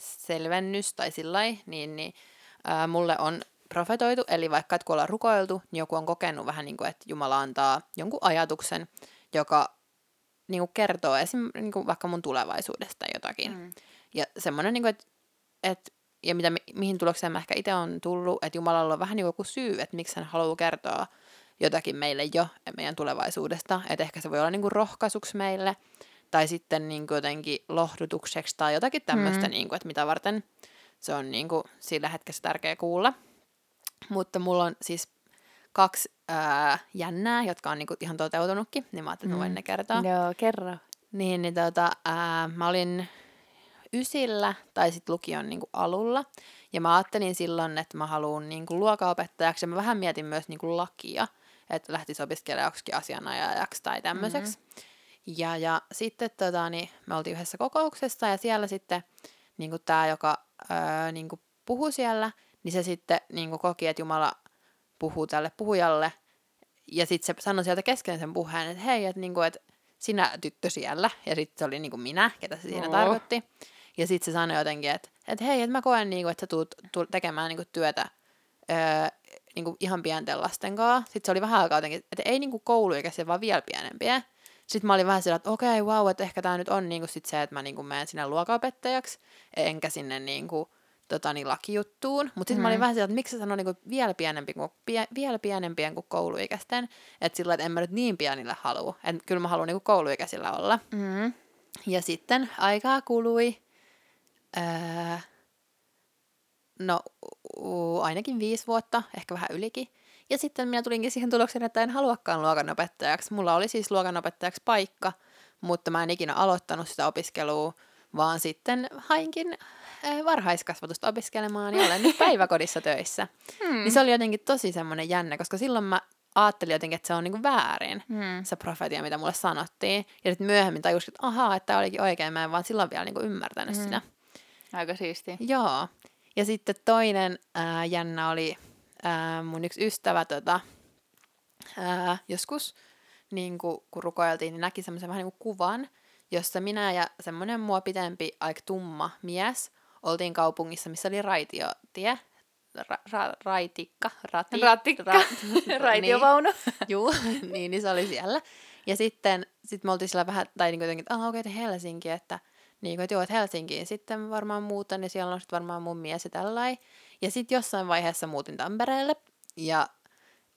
selvennys tai sillä niin, niin ää, mulle on profetoitu, eli vaikka et kun ollaan rukoiltu, niin joku on kokenut vähän niin kuin, että Jumala antaa jonkun ajatuksen, joka niin kuin kertoo esim. Niin kuin vaikka mun tulevaisuudesta jotakin. Mm. Ja semmoinen, niin kuin, että, että ja mitä, mi- mihin tulokseen mä ehkä itse on tullut, että Jumalalla on vähän niin kuin joku syy, että miksi hän haluaa kertoa jotakin meille jo meidän tulevaisuudesta. Että ehkä se voi olla niin kuin rohkaisuksi meille, tai sitten niin kuin jotenkin lohdutukseksi, tai jotakin tämmöistä, Mm. niin kuin, että mitä varten se on niin kuin sillä hetkessä tärkeä kuulla. Mutta mulla on siis kaksi ää, jännää, jotka on niin kuin ihan toteutunutkin, niin mä ajattelin, että mä voin Mm. ne kertoa. Joo, kerro. Niin, niin tota, ää, mä olin ysillä tai sitten lukion niin kuin alulla. Ja mä ajattelin silloin, että mä haluan niin kuin luokaopettajaksi. Ja mä vähän mietin myös niin kuin lakia, että lähtisi opiskelemaan joksikin asianajajaksi tai tämmöiseksi. Mm-hmm. Ja, ja sitten tota, niin me oltiin yhdessä kokouksessa ja siellä sitten niin tämä, joka ää, niin puhui siellä, niin se sitten niin koki, että Jumala puhuu tälle puhujalle. Ja sitten se sanoi sieltä kesken sen puheen, että hei, että, niin kuin, että sinä tyttö siellä. Ja sitten se oli niin kuin minä, ketä se siinä Oo. tarkoitti. Ja sitten se sanoi jotenkin, että, että hei, että mä koen, niin kuin, että sä tulet, tulet tekemään niin kuin työtä öö, niin kuin ihan pienten lasten kanssa. Sitten se oli vähän aikaa jotenkin, että ei niin kuin kouluikäisiä, vaan vielä pienempiä. Sitten mä olin vähän sillä, että okei, okay, wow, että ehkä tämä nyt on niin kuin sit se, että mä niin kuin menen sinne luokaopettajaksi, enkä sinne niin kuin, tota, niin lakijuttuun. Mutta sitten mm. mä olin Mm. vähän sillä, että miksi se sanoo niin kuin vielä, pienempi kuin, pie, vielä pienempien kuin kouluikäisten. Että sillä että en mä nyt niin pienille halua. Että kyllä mä haluan niin kuin kouluikäisillä olla. Mm. Ja sitten aikaa kului, öö, no u- ainakin viisi vuotta, ehkä vähän ylikin. Ja sitten minä tulinkin siihen tulokseen, että en haluakaan luokanopettajaksi. Mulla oli siis luokanopettajaksi paikka, mutta mä en ikinä aloittanut sitä opiskelua, vaan sitten hainkin ö, varhaiskasvatusta opiskelemaan ja olen nyt päiväkodissa töissä. Hmm. Niin se oli jotenkin tosi semmoinen jännä, koska silloin mä ajattelin jotenkin, että se on niinku väärin, Mm. se profetia, mitä mulle sanottiin. Ja sitten myöhemmin tajusin, että ahaa, että tämä olikin oikein, mä en vaan silloin vielä niinku ymmärtänyt Mm. sitä. Aika siistiä. Joo. Ja sitten toinen ää, jännä oli ää, mun yksi ystävä tota, ää, joskus, niin kun, kun rukoiltiin, niin näki semmoisen vähän niin kuin kuvan, jossa minä ja semmoinen mua pitempi, aika tumma mies oltiin kaupungissa, missä oli raitiotie. Ra, ra, raitikka, rati, Ratikka. Raitiovaunu. Niin, juu, niin, niin se oli siellä. Ja sitten sit me oltiin siellä vähän, tai niin jotenkin, että ah, okei, okay, Helsinki, että niin kuin, että joo, että Helsinkiin sitten varmaan muutan, ja siellä on sitten varmaan mun mies ja tällainen. Ja sitten jossain vaiheessa muutin Tampereelle, ja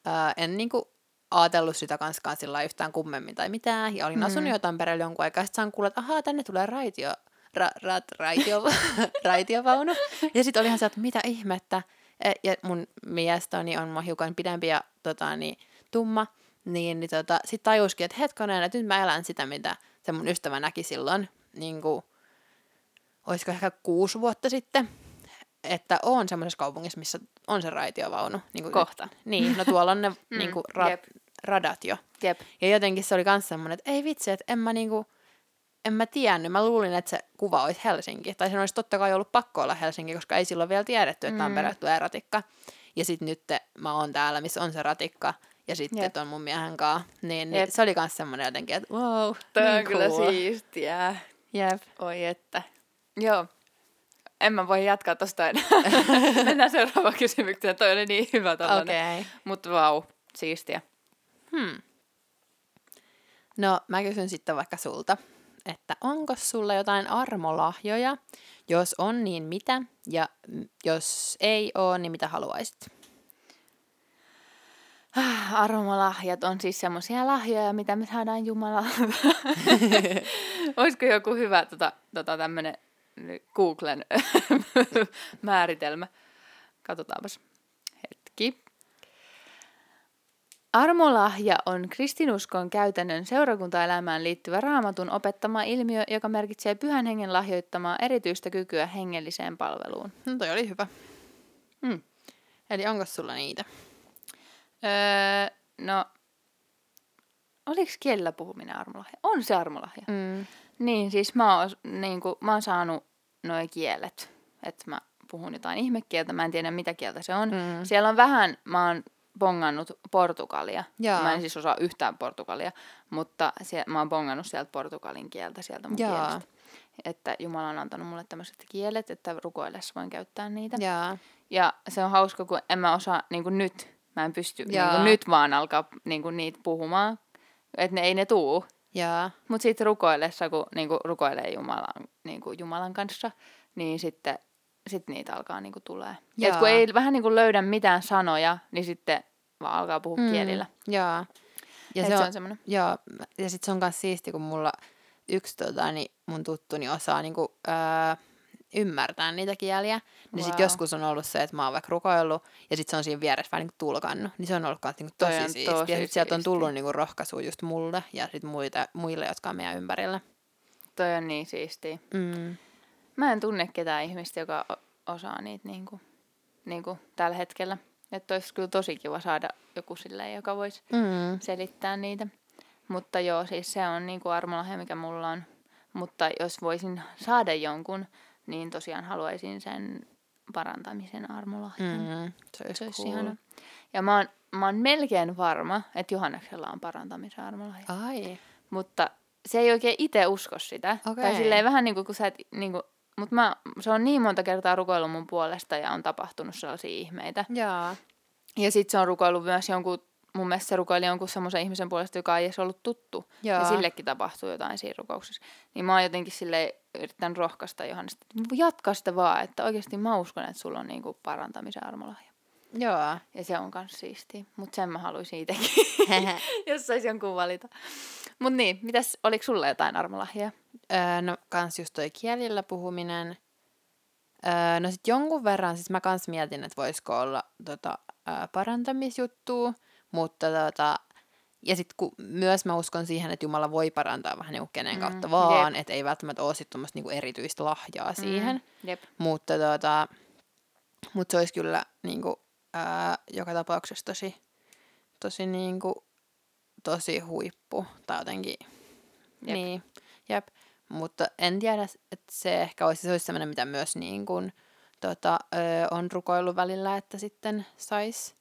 ää, en niin kuin ajatellut sitä kanskaan sillä yhtään kummemmin tai mitään. Ja olin Mm. asunut jo Tampereella jonkun aikaa, sitten saan kuulla, että ahaa, tänne tulee raitio, ra, ra, raitio, raitiovaunu. Ja sitten olihan se, että mitä ihmettä. E, Ja mun mies Toni on mua hiukan pidempi ja tota, niin, tumma. Niin, niin tota, sitten tajuskin, että hetkonen, että nyt mä elän sitä, mitä se mun ystävä näki silloin, niin kuin, olisiko ehkä kuusi vuotta sitten, että on semmoisessa kaupungissa, missä on se raitiovaunu. Niin kuin, Kohta. Niin, no tuolla on ne Mm, niin kuin, ra- jep. radat jo. Jep. Ja jotenkin se oli myös semmoinen, että ei vitsi, että en mä niinku, en mä tiennyt. Mä luulin, että se kuva olisi Helsinki. Tai sen olisi totta kai ollut pakko olla Helsinki, koska ei silloin vielä tiedetty, että Mm. Tampereelle tulee ratikka. Ja sitten nyt mä oon täällä, missä on se ratikka. Ja sitten Jep. on mun miehen kanssa. Niin, niin se oli myös semmoinen jotenkin, että wow, Toi on niin kyllä cool. siistiä. Jep. Oi että. Joo. En mä voi jatkaa tosta enää. Mennään seuraavaan kysymykseen. Toi oli niin hyvä tollanen. Okei. Okay. Mutta vau, siistiä. Hmm. No, mä kysyn sitten vaikka sulta, että onko sulla jotain armolahjoja? Jos on, niin mitä? Ja jos ei ole, niin mitä haluaisit? Armolahjat on siis semmoisia lahjoja, mitä me saadaan Jumalalta. Olisiko joku hyvä tota, tota tämmönen Googlen määritelmä? Katsotaanpas. Hetki. Armolahja on kristinuskon käytännön seurakuntaelämään liittyvä raamatun opettama ilmiö, joka merkitsee pyhän hengen lahjoittamaa erityistä kykyä hengelliseen palveluun. No toi oli hyvä. Mm. Eli onko sulla niitä? Öö, no, oliko kielellä puhuminen armolahja? On se armolahja. Mm. Niin, siis mä oon, niin kuin, mä oon saanut noin kielet. Että mä puhun jotain ihmekieltä, mä en tiedä mitä kieltä se on. Mm. Siellä on vähän, mä oon bongannut portugalia. Jaa. Mä en siis osaa yhtään portugalia, mutta sie, mä oon bongannut sieltä portugalin kieltä sieltä mun Jaa. kielestä. Että Jumala on antanut mulle tämmöiset kielet, että rukoillessa voin käyttää niitä. Jaa. Ja se on hauska, kun en mä osaa niin kuin nyt, mä en pysty niin kuin nyt vaan alkaa niin kuin niitä puhumaan. Että ne ei ne tuu. Jaa. Mutta sitten rukoillessa, kun niin kuin rukoilee Jumalan, niin kuin Jumalan kanssa, niin sitten sit niitä alkaa niin kuin tulee. Ja kun ei vähän niin kuin löydä mitään sanoja, niin sitten vaan alkaa puhua Mm. kielillä. Jaa. Ja se, se on on, semmoinen. joo, ja sit se on myös siisti, kun mulla yksi tota, niin mun tuttuni osaa niinku, öö, ymmärtää niitä kieliä. Niin Wow. joskus on ollut se, että mä oon vaikka rukoillut, ja sit se on siinä vieressä vähän niinku tulkannut. Niin se on ollut kans Toi tosi siistiä. tosi ja sit sieltä on tullut niinku rohkaisua just mulle ja sit muille, muille, jotka on meidän ympärillä. Toi on niin siistiä. Mm. Mä en tunne ketään ihmistä, joka osaa niitä niin kuin, niin kuin tällä hetkellä. Että olisi kyllä tosi kiva saada joku silleen, joka voisi Mm. selittää niitä. Mutta joo, siis se on niin kuin armolahja, mikä mulla on. Mutta jos voisin saada jonkun, niin tosiaan haluaisin sen parantamisen armolahjan. Mm. Se olisi, Se olisi cool. ihana. Ja mä oon, mä oon melkein varma, että Johanneksella on parantamisen armolahja. Ai. Mutta se ei oikein itse usko sitä. Okei. Tai silleen vähän niin kuin, kun sä et, niin kuin, mutta mä, se on niin monta kertaa rukoillut mun puolesta ja on tapahtunut sellaisia ihmeitä. Jaa. Ja sit se on rukoillut myös jonkun, mun mielestä se rukoili jonkun semmoisen ihmisen puolesta, joka ei edes ollut tuttu. Jaa. Ja sillekin tapahtuu jotain siinä rukouksessa. Niin mä oon jotenkin sille yrittänyt rohkaista Johannesta, että jatka sitä vaan, että oikeasti mä uskon, että sulla on niinku parantamisen armolahja. Joo. Ja se on kans siistiä. Mutta sen mä haluaisin itsekin, jos sais jonkun valita. Mut niin, mitäs, oliko sulla jotain armolahjaa? Öö, no kans just toi kielillä puhuminen. Öö, no sit jonkun verran, siis mä kans mietin, että voisiko olla tota, öö, parantamisjuttua, mutta tota, ja sit kun myös mä uskon siihen, että Jumala voi parantaa vähän niinku kenen Mm, kautta vaan, että ei välttämättä ole sit tommoista niinku erityistä lahjaa siihen. Mm, jep. Mutta tota, mut se olisi kyllä niinku, ää, joka tapauksessa tosi, tosi niinku, tosi huippu. Tai jotenkin, Jep. niin, jep. Mutta en tiedä, että se ehkä olisi, se olisi sellainen, mitä myös niin kuin, tota, ö, on rukoillut välillä, että sitten sais.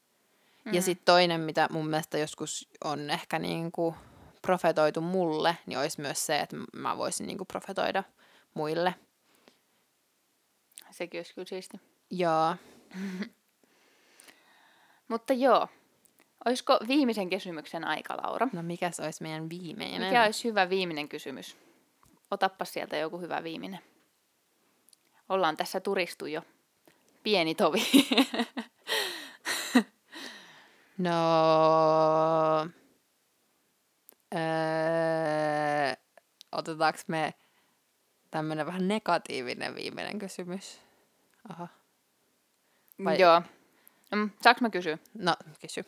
Mm. Ja sitten toinen, mitä mun mielestä joskus on ehkä niin kuin profetoitu mulle, niin olisi myös se, että mä voisin niin kuin profetoida muille. Sekin olisi kyllä siisti. Joo. Mutta joo. Olisiko viimeisen kysymyksen aika, Laura? No mikäs olisi meidän viimeinen? Mikä olisi hyvä viimeinen kysymys? Otappa sieltä joku hyvä viimeinen. Ollaan tässä turistu jo. Pieni tovi. No... Öö, otetaanko me tämmöinen vähän negatiivinen viimeinen kysymys? Aha. Vai- Joo. Mm, saanko mä kysyä? No, kysy.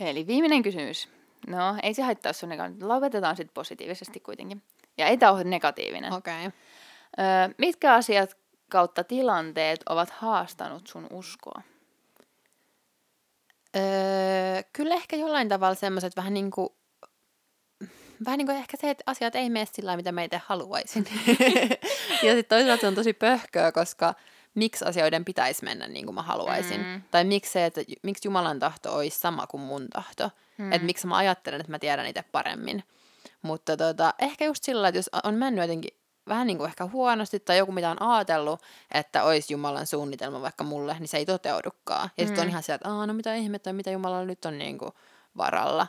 Eli viimeinen kysymys. No, ei se haittaa, jos on negatiivinen. Lopetetaan sitten positiivisesti kuitenkin. Ja ei tämä ole negatiivinen. Okei. Okay. Öö, mitkä asiat kautta tilanteet ovat haastanut sun uskoa? Öö, kyllä ehkä jollain tavalla semmoiset vähän niin kuin, vähän niin kuin ehkä se, että asiat ei mene sillä mitä mä itse haluaisin. ja sitten toisaalta se on tosi pöhköä, koska miksi asioiden pitäisi mennä niin kuin mä haluaisin. Mm. Tai miksi se, että miksi Jumalan tahto olisi sama kuin mun tahto. Mm. Että miksi mä ajattelen, että mä tiedän itse paremmin. Mutta tota, ehkä just sillä että jos on mennyt jotenkin vähän niin kuin ehkä huonosti tai joku, mitä on ajatellut, että olisi Jumalan suunnitelma vaikka mulle, niin se ei toteudukaan. Ja sitten on Mm. ihan sieltä, että no mitä ihmettä, mitä Jumalalla nyt on niin kuin varalla.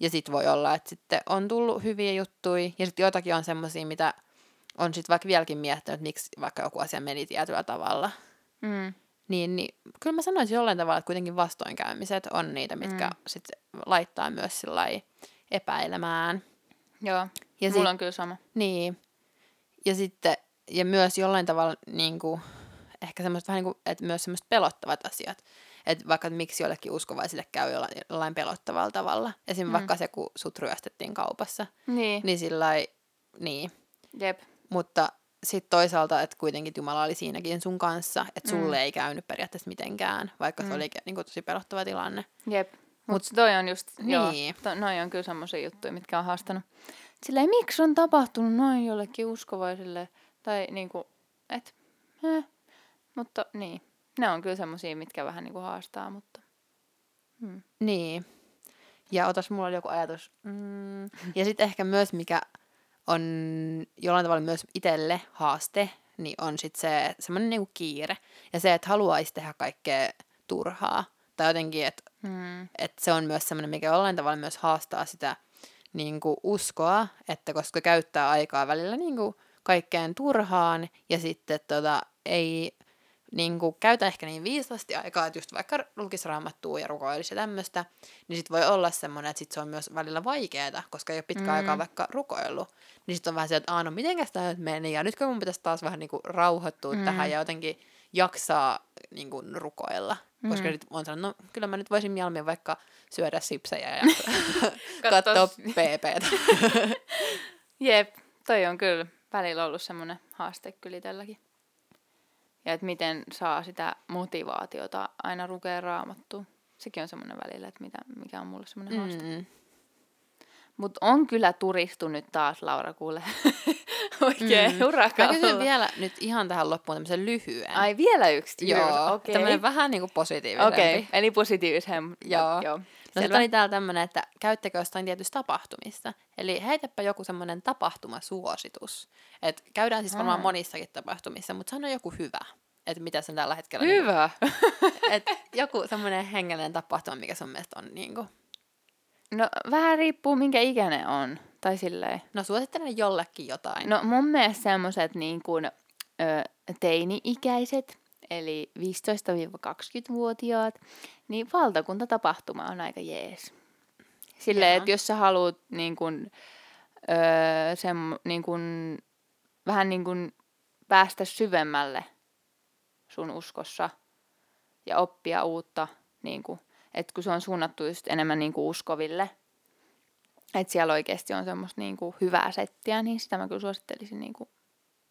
Ja sitten voi olla, että sitten on tullut hyviä juttuja ja sitten jotakin on semmoisia, mitä on sitten vaikka vieläkin miettinyt, että miksi vaikka joku asia meni tietyllä tavalla. Mm. Niin, niin kyllä mä sanoisin jollain tavalla, että kuitenkin vastoinkäymiset on niitä, mitkä Mm. mm. sitten laittaa myös sillä epäilemään. Joo, Ja ja sit- mulla on kyllä sama. Niin. Ja sitten, ja myös jollain tavalla niin kuin, ehkä semmoiset vähän niin kuin, että myös semmoiset pelottavat asiat. Että vaikka että miksi jollekin uskovaisille käy jollain, pelottavalla tavalla. Esim. Mm. Mm. vaikka se, kun sut ryöstettiin kaupassa. Niin, Niin sillä niin. jep. Mutta sitten toisaalta, että kuitenkin Jumala oli siinäkin sun kanssa, että Mm. sulle ei käynyt periaatteessa mitenkään, vaikka Mm. se oli niin kuin, tosi pelottava tilanne. Jep. Mut- Mutta toi on just, niin. joo, to, noi on kyllä semmoisia juttuja, mitkä on haastanut. Silleen, miksi on tapahtunut noin jollekin uskovaiselle? Tai niinku, et, eh. Mutta niin, ne on kyllä semmoisia, mitkä vähän niinku haastaa, mutta. Hmm. Niin. Ja otas, mulla oli joku ajatus. Mm. Ja sitten ehkä myös, mikä on jollain tavalla myös itselle haaste, niin on sitten se semmoinen niinku kiire. Ja se, että haluaisi tehdä kaikkea turhaa. Tai jotenkin, että Hmm. et se on myös semmoinen, mikä jollain tavalla myös haastaa sitä niinku uskoa, että koska käyttää aikaa välillä niinku kaikkeen turhaan ja sitten tota, ei niinku, käytä ehkä niin viisaasti aikaa, että just vaikka lukisi raamattua ja rukoilisi ja tämmöistä, niin sitten voi olla semmoinen, että sit se on myös välillä vaikeaa, koska ei ole pitkä Mm. aikaa vaikka rukoillut. Niin sitten on vähän se, että aah, no mitenkäs tämä nyt meni, ja nyt kun mun pitäisi taas vähän niinku rauhoittua Mm. mm. tähän ja jotenkin jaksaa niinku rukoilla. Mm. Koska nyt on sanonut, no kyllä mä nyt voisin mieluummin vaikka syödä sipsejä ja katsoa PPtä. Jep, toi on kyllä välillä ollut semmoinen haaste kyllä itselläkin. Ja että miten saa sitä motivaatiota aina lukea raamattua. Sekin on semmoinen välillä, että mitä, mikä on mulle semmoinen haaste. Mm. Mutta on kyllä turistu nyt taas, Laura, kuule. Oikein mm. Mä urakalla. kysyn vielä nyt ihan tähän loppuun tämmöisen lyhyen. Ai vielä yksi? Joo, okei. tämmöinen vähän niinku positiivisempi. Okei, okay. eli positiivisen. Joo. Joo. No sitten oli täällä tämmöinen, että käyttekö jostain tietystä tapahtumista. Eli heitäpä joku semmoinen tapahtumasuositus. Et käydään siis varmaan Aa. monissakin tapahtumissa, mutta sano joku hyvä. Että mitä sen tällä hetkellä... Hyvä. Niinku, et joku semmoinen hengellinen tapahtuma, mikä sun mielestä on niinku... No vähän riippuu minkä ikäinen on. Tai silleen. No suosittelen jollekin jotain. No mun mielestä semmoiset niin kuin, ö, teini-ikäiset, eli 15-20-vuotiaat, niin valtakuntatapahtuma on aika jees. Silleen, että jos sä haluat niin kuin, ö, sem, niin kuin, vähän niin kuin päästä syvemmälle sun uskossa ja oppia uutta, niin kuin, että kun se on suunnattu just enemmän niin kuin uskoville, että siellä oikeasti on semmoista niin kuin hyvää settiä, niin sitä mä kyllä suosittelisin niin kuin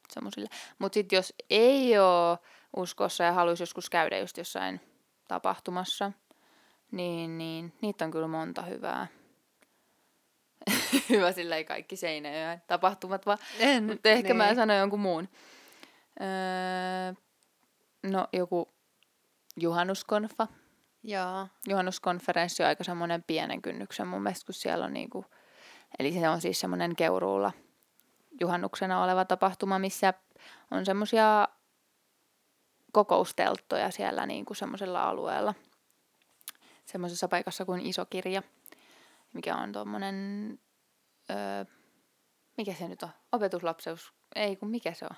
semmoisille. Mutta sitten jos ei ole uskossa ja haluaisi joskus käydä just jossain tapahtumassa, Niin, niin. Niitä on kyllä monta hyvää. Hyvä silleen kaikki Seinäjoen tapahtumat vaan. En, Mutta ehkä mä niin. sanon jonkun muun. Öö, no joku juhannuskonfa. Joo. Juhannuskonferenssi on aika semmoinen pienen kynnyksen mun mielestä, kun siellä on niinku, eli se on siis semmoinen Keuruulla juhannuksena oleva tapahtuma, missä on semmoisia kokoustelttoja siellä niinku semmoisella alueella. Semmoisessa paikassa kuin Iso kirja, mikä on tuommoinen, öö, mikä se nyt on? Opetuslapseus, ei kun mikä se on?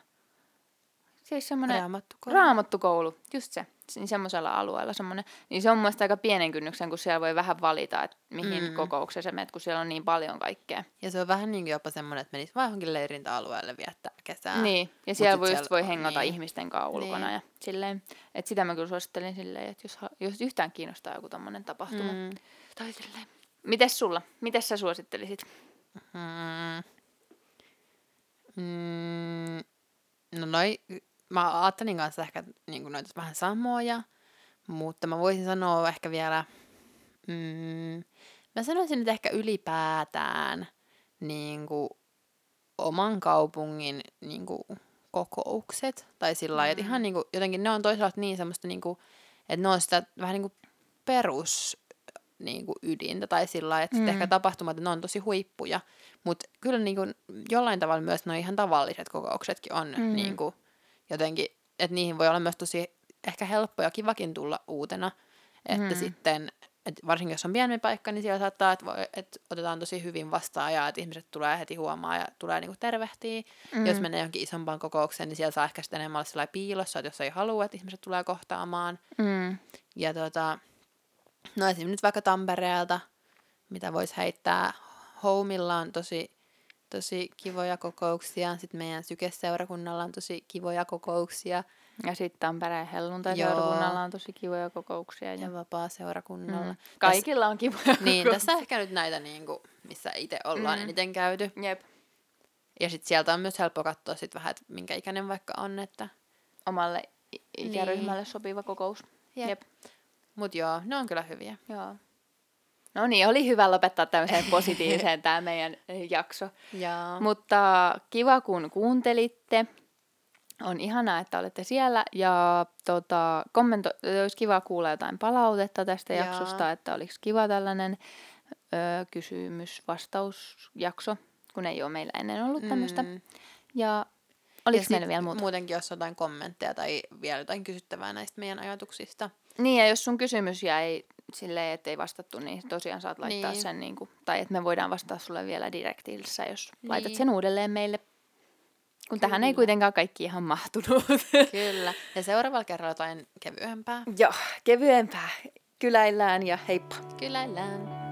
Siis semmoinen Raamattukoulu. Raamattukoulu, just se. Niin semmoisella alueella semmoinen. Niin se on mun aika pienen kynnyksen, kun siellä voi vähän valita, että mihin Mm. kokoukseen sä menet, kun siellä on niin paljon kaikkea. Ja se on vähän niin kuin jopa semmoinen, että menisi vaan johonkin leirintäalueelle viettää kesää. Niin, ja siellä voi, siellä just voi hengata niin. ihmisten kanssa ulkona. Niin. Ja silleen, että sitä mä kyllä suosittelin silleen, että jos, jos yhtään kiinnostaa joku tommonen tapahtuma. Mm. Tai silleen. Mites sulla? Mites sä suosittelisit? Mm. Mm. No noi, mä ajattelin kanssa ehkä niin noita vähän samoja, mutta mä voisin sanoa ehkä vielä, mm, mä sanoisin, että ehkä ylipäätään niin kuin oman kaupungin niin kuin kokoukset, tai sillä lailla, että ihan niin kuin, jotenkin ne on toisaalta niin semmoista, niin kuin, että ne on sitä vähän niin kuin perus niin kuin ydintä tai sillä lailla, että mm. Mm. ehkä tapahtumat, ne on tosi huippuja, mutta kyllä niin kuin jollain tavalla myös nuo ihan tavalliset kokouksetkin on mm. Mm. niin kuin jotenkin, että niihin voi olla myös tosi ehkä helppo ja kivakin tulla uutena, että Mm. sitten, että varsinkin jos on pienempi paikka, niin siellä saattaa, että, että otetaan tosi hyvin vastaan ja että ihmiset tulee heti huomaa ja tulee niin kuin tervehtiä. Mm. Jos menee johonkin isompaan kokoukseen, niin siellä saa ehkä sitten enemmän olla piilossa, että jos ei halua, että ihmiset tulee kohtaamaan. Mm. Ja tota, no esimerkiksi nyt vaikka Tampereelta, mitä voisi heittää. Homilla on tosi, tosi kivoja kokouksia. Sitten meidän sykeseurakunnalla on tosi kivoja kokouksia. Ja sitten Tampereen helluntai Joo. seurakunnalla on tosi kivoja kokouksia. Ja, Ja vapaa-seurakunnalla. mm. Kaikilla on kivoja Niin, tässä ehkä nyt näitä, niin kuin, missä itse ollaan Mm. eniten käyty. Jep. Ja sitten sieltä on myös helppo katsoa sit vähän, että minkä ikäinen vaikka on. Että... Omalle ikäryhmälle sopiva kokous. Jep. Jep. Mut joo, ne on kyllä hyviä. Joo. No niin, oli hyvä lopettaa tämmöiseen positiiviseen tämä meidän eh, jakso. Ja... Mutta kiva kun kuuntelitte. On ihanaa, että olette siellä ja tota, kommento- olisi kiva kuulla jotain palautetta tästä Joo. jaksosta, että oliko kiva tällainen ö, kysymys-vastausjakso, kun ei ole meillä ennen ollut tämmöistä. Mm. Ja oliko Ja meillä vielä muuta? Muutenkin, jos on jotain kommentteja tai vielä jotain kysyttävää näistä meidän ajatuksista. Niin, ja jos sun kysymys jäi silleen, että ei vastattu, niin tosiaan saat laittaa Niin. sen, niin kuin, tai että me voidaan vastata sulle vielä direktiivissä, jos Niin. laitat sen uudelleen meille. Kun tähän ei Kyllä. kuitenkaan kaikki ihan mahtunut. Kyllä. Ja seuraavalla kerralla jotain kevyempää. Joo, kevyempää. Kyläillään ja heippa. Kyläillään.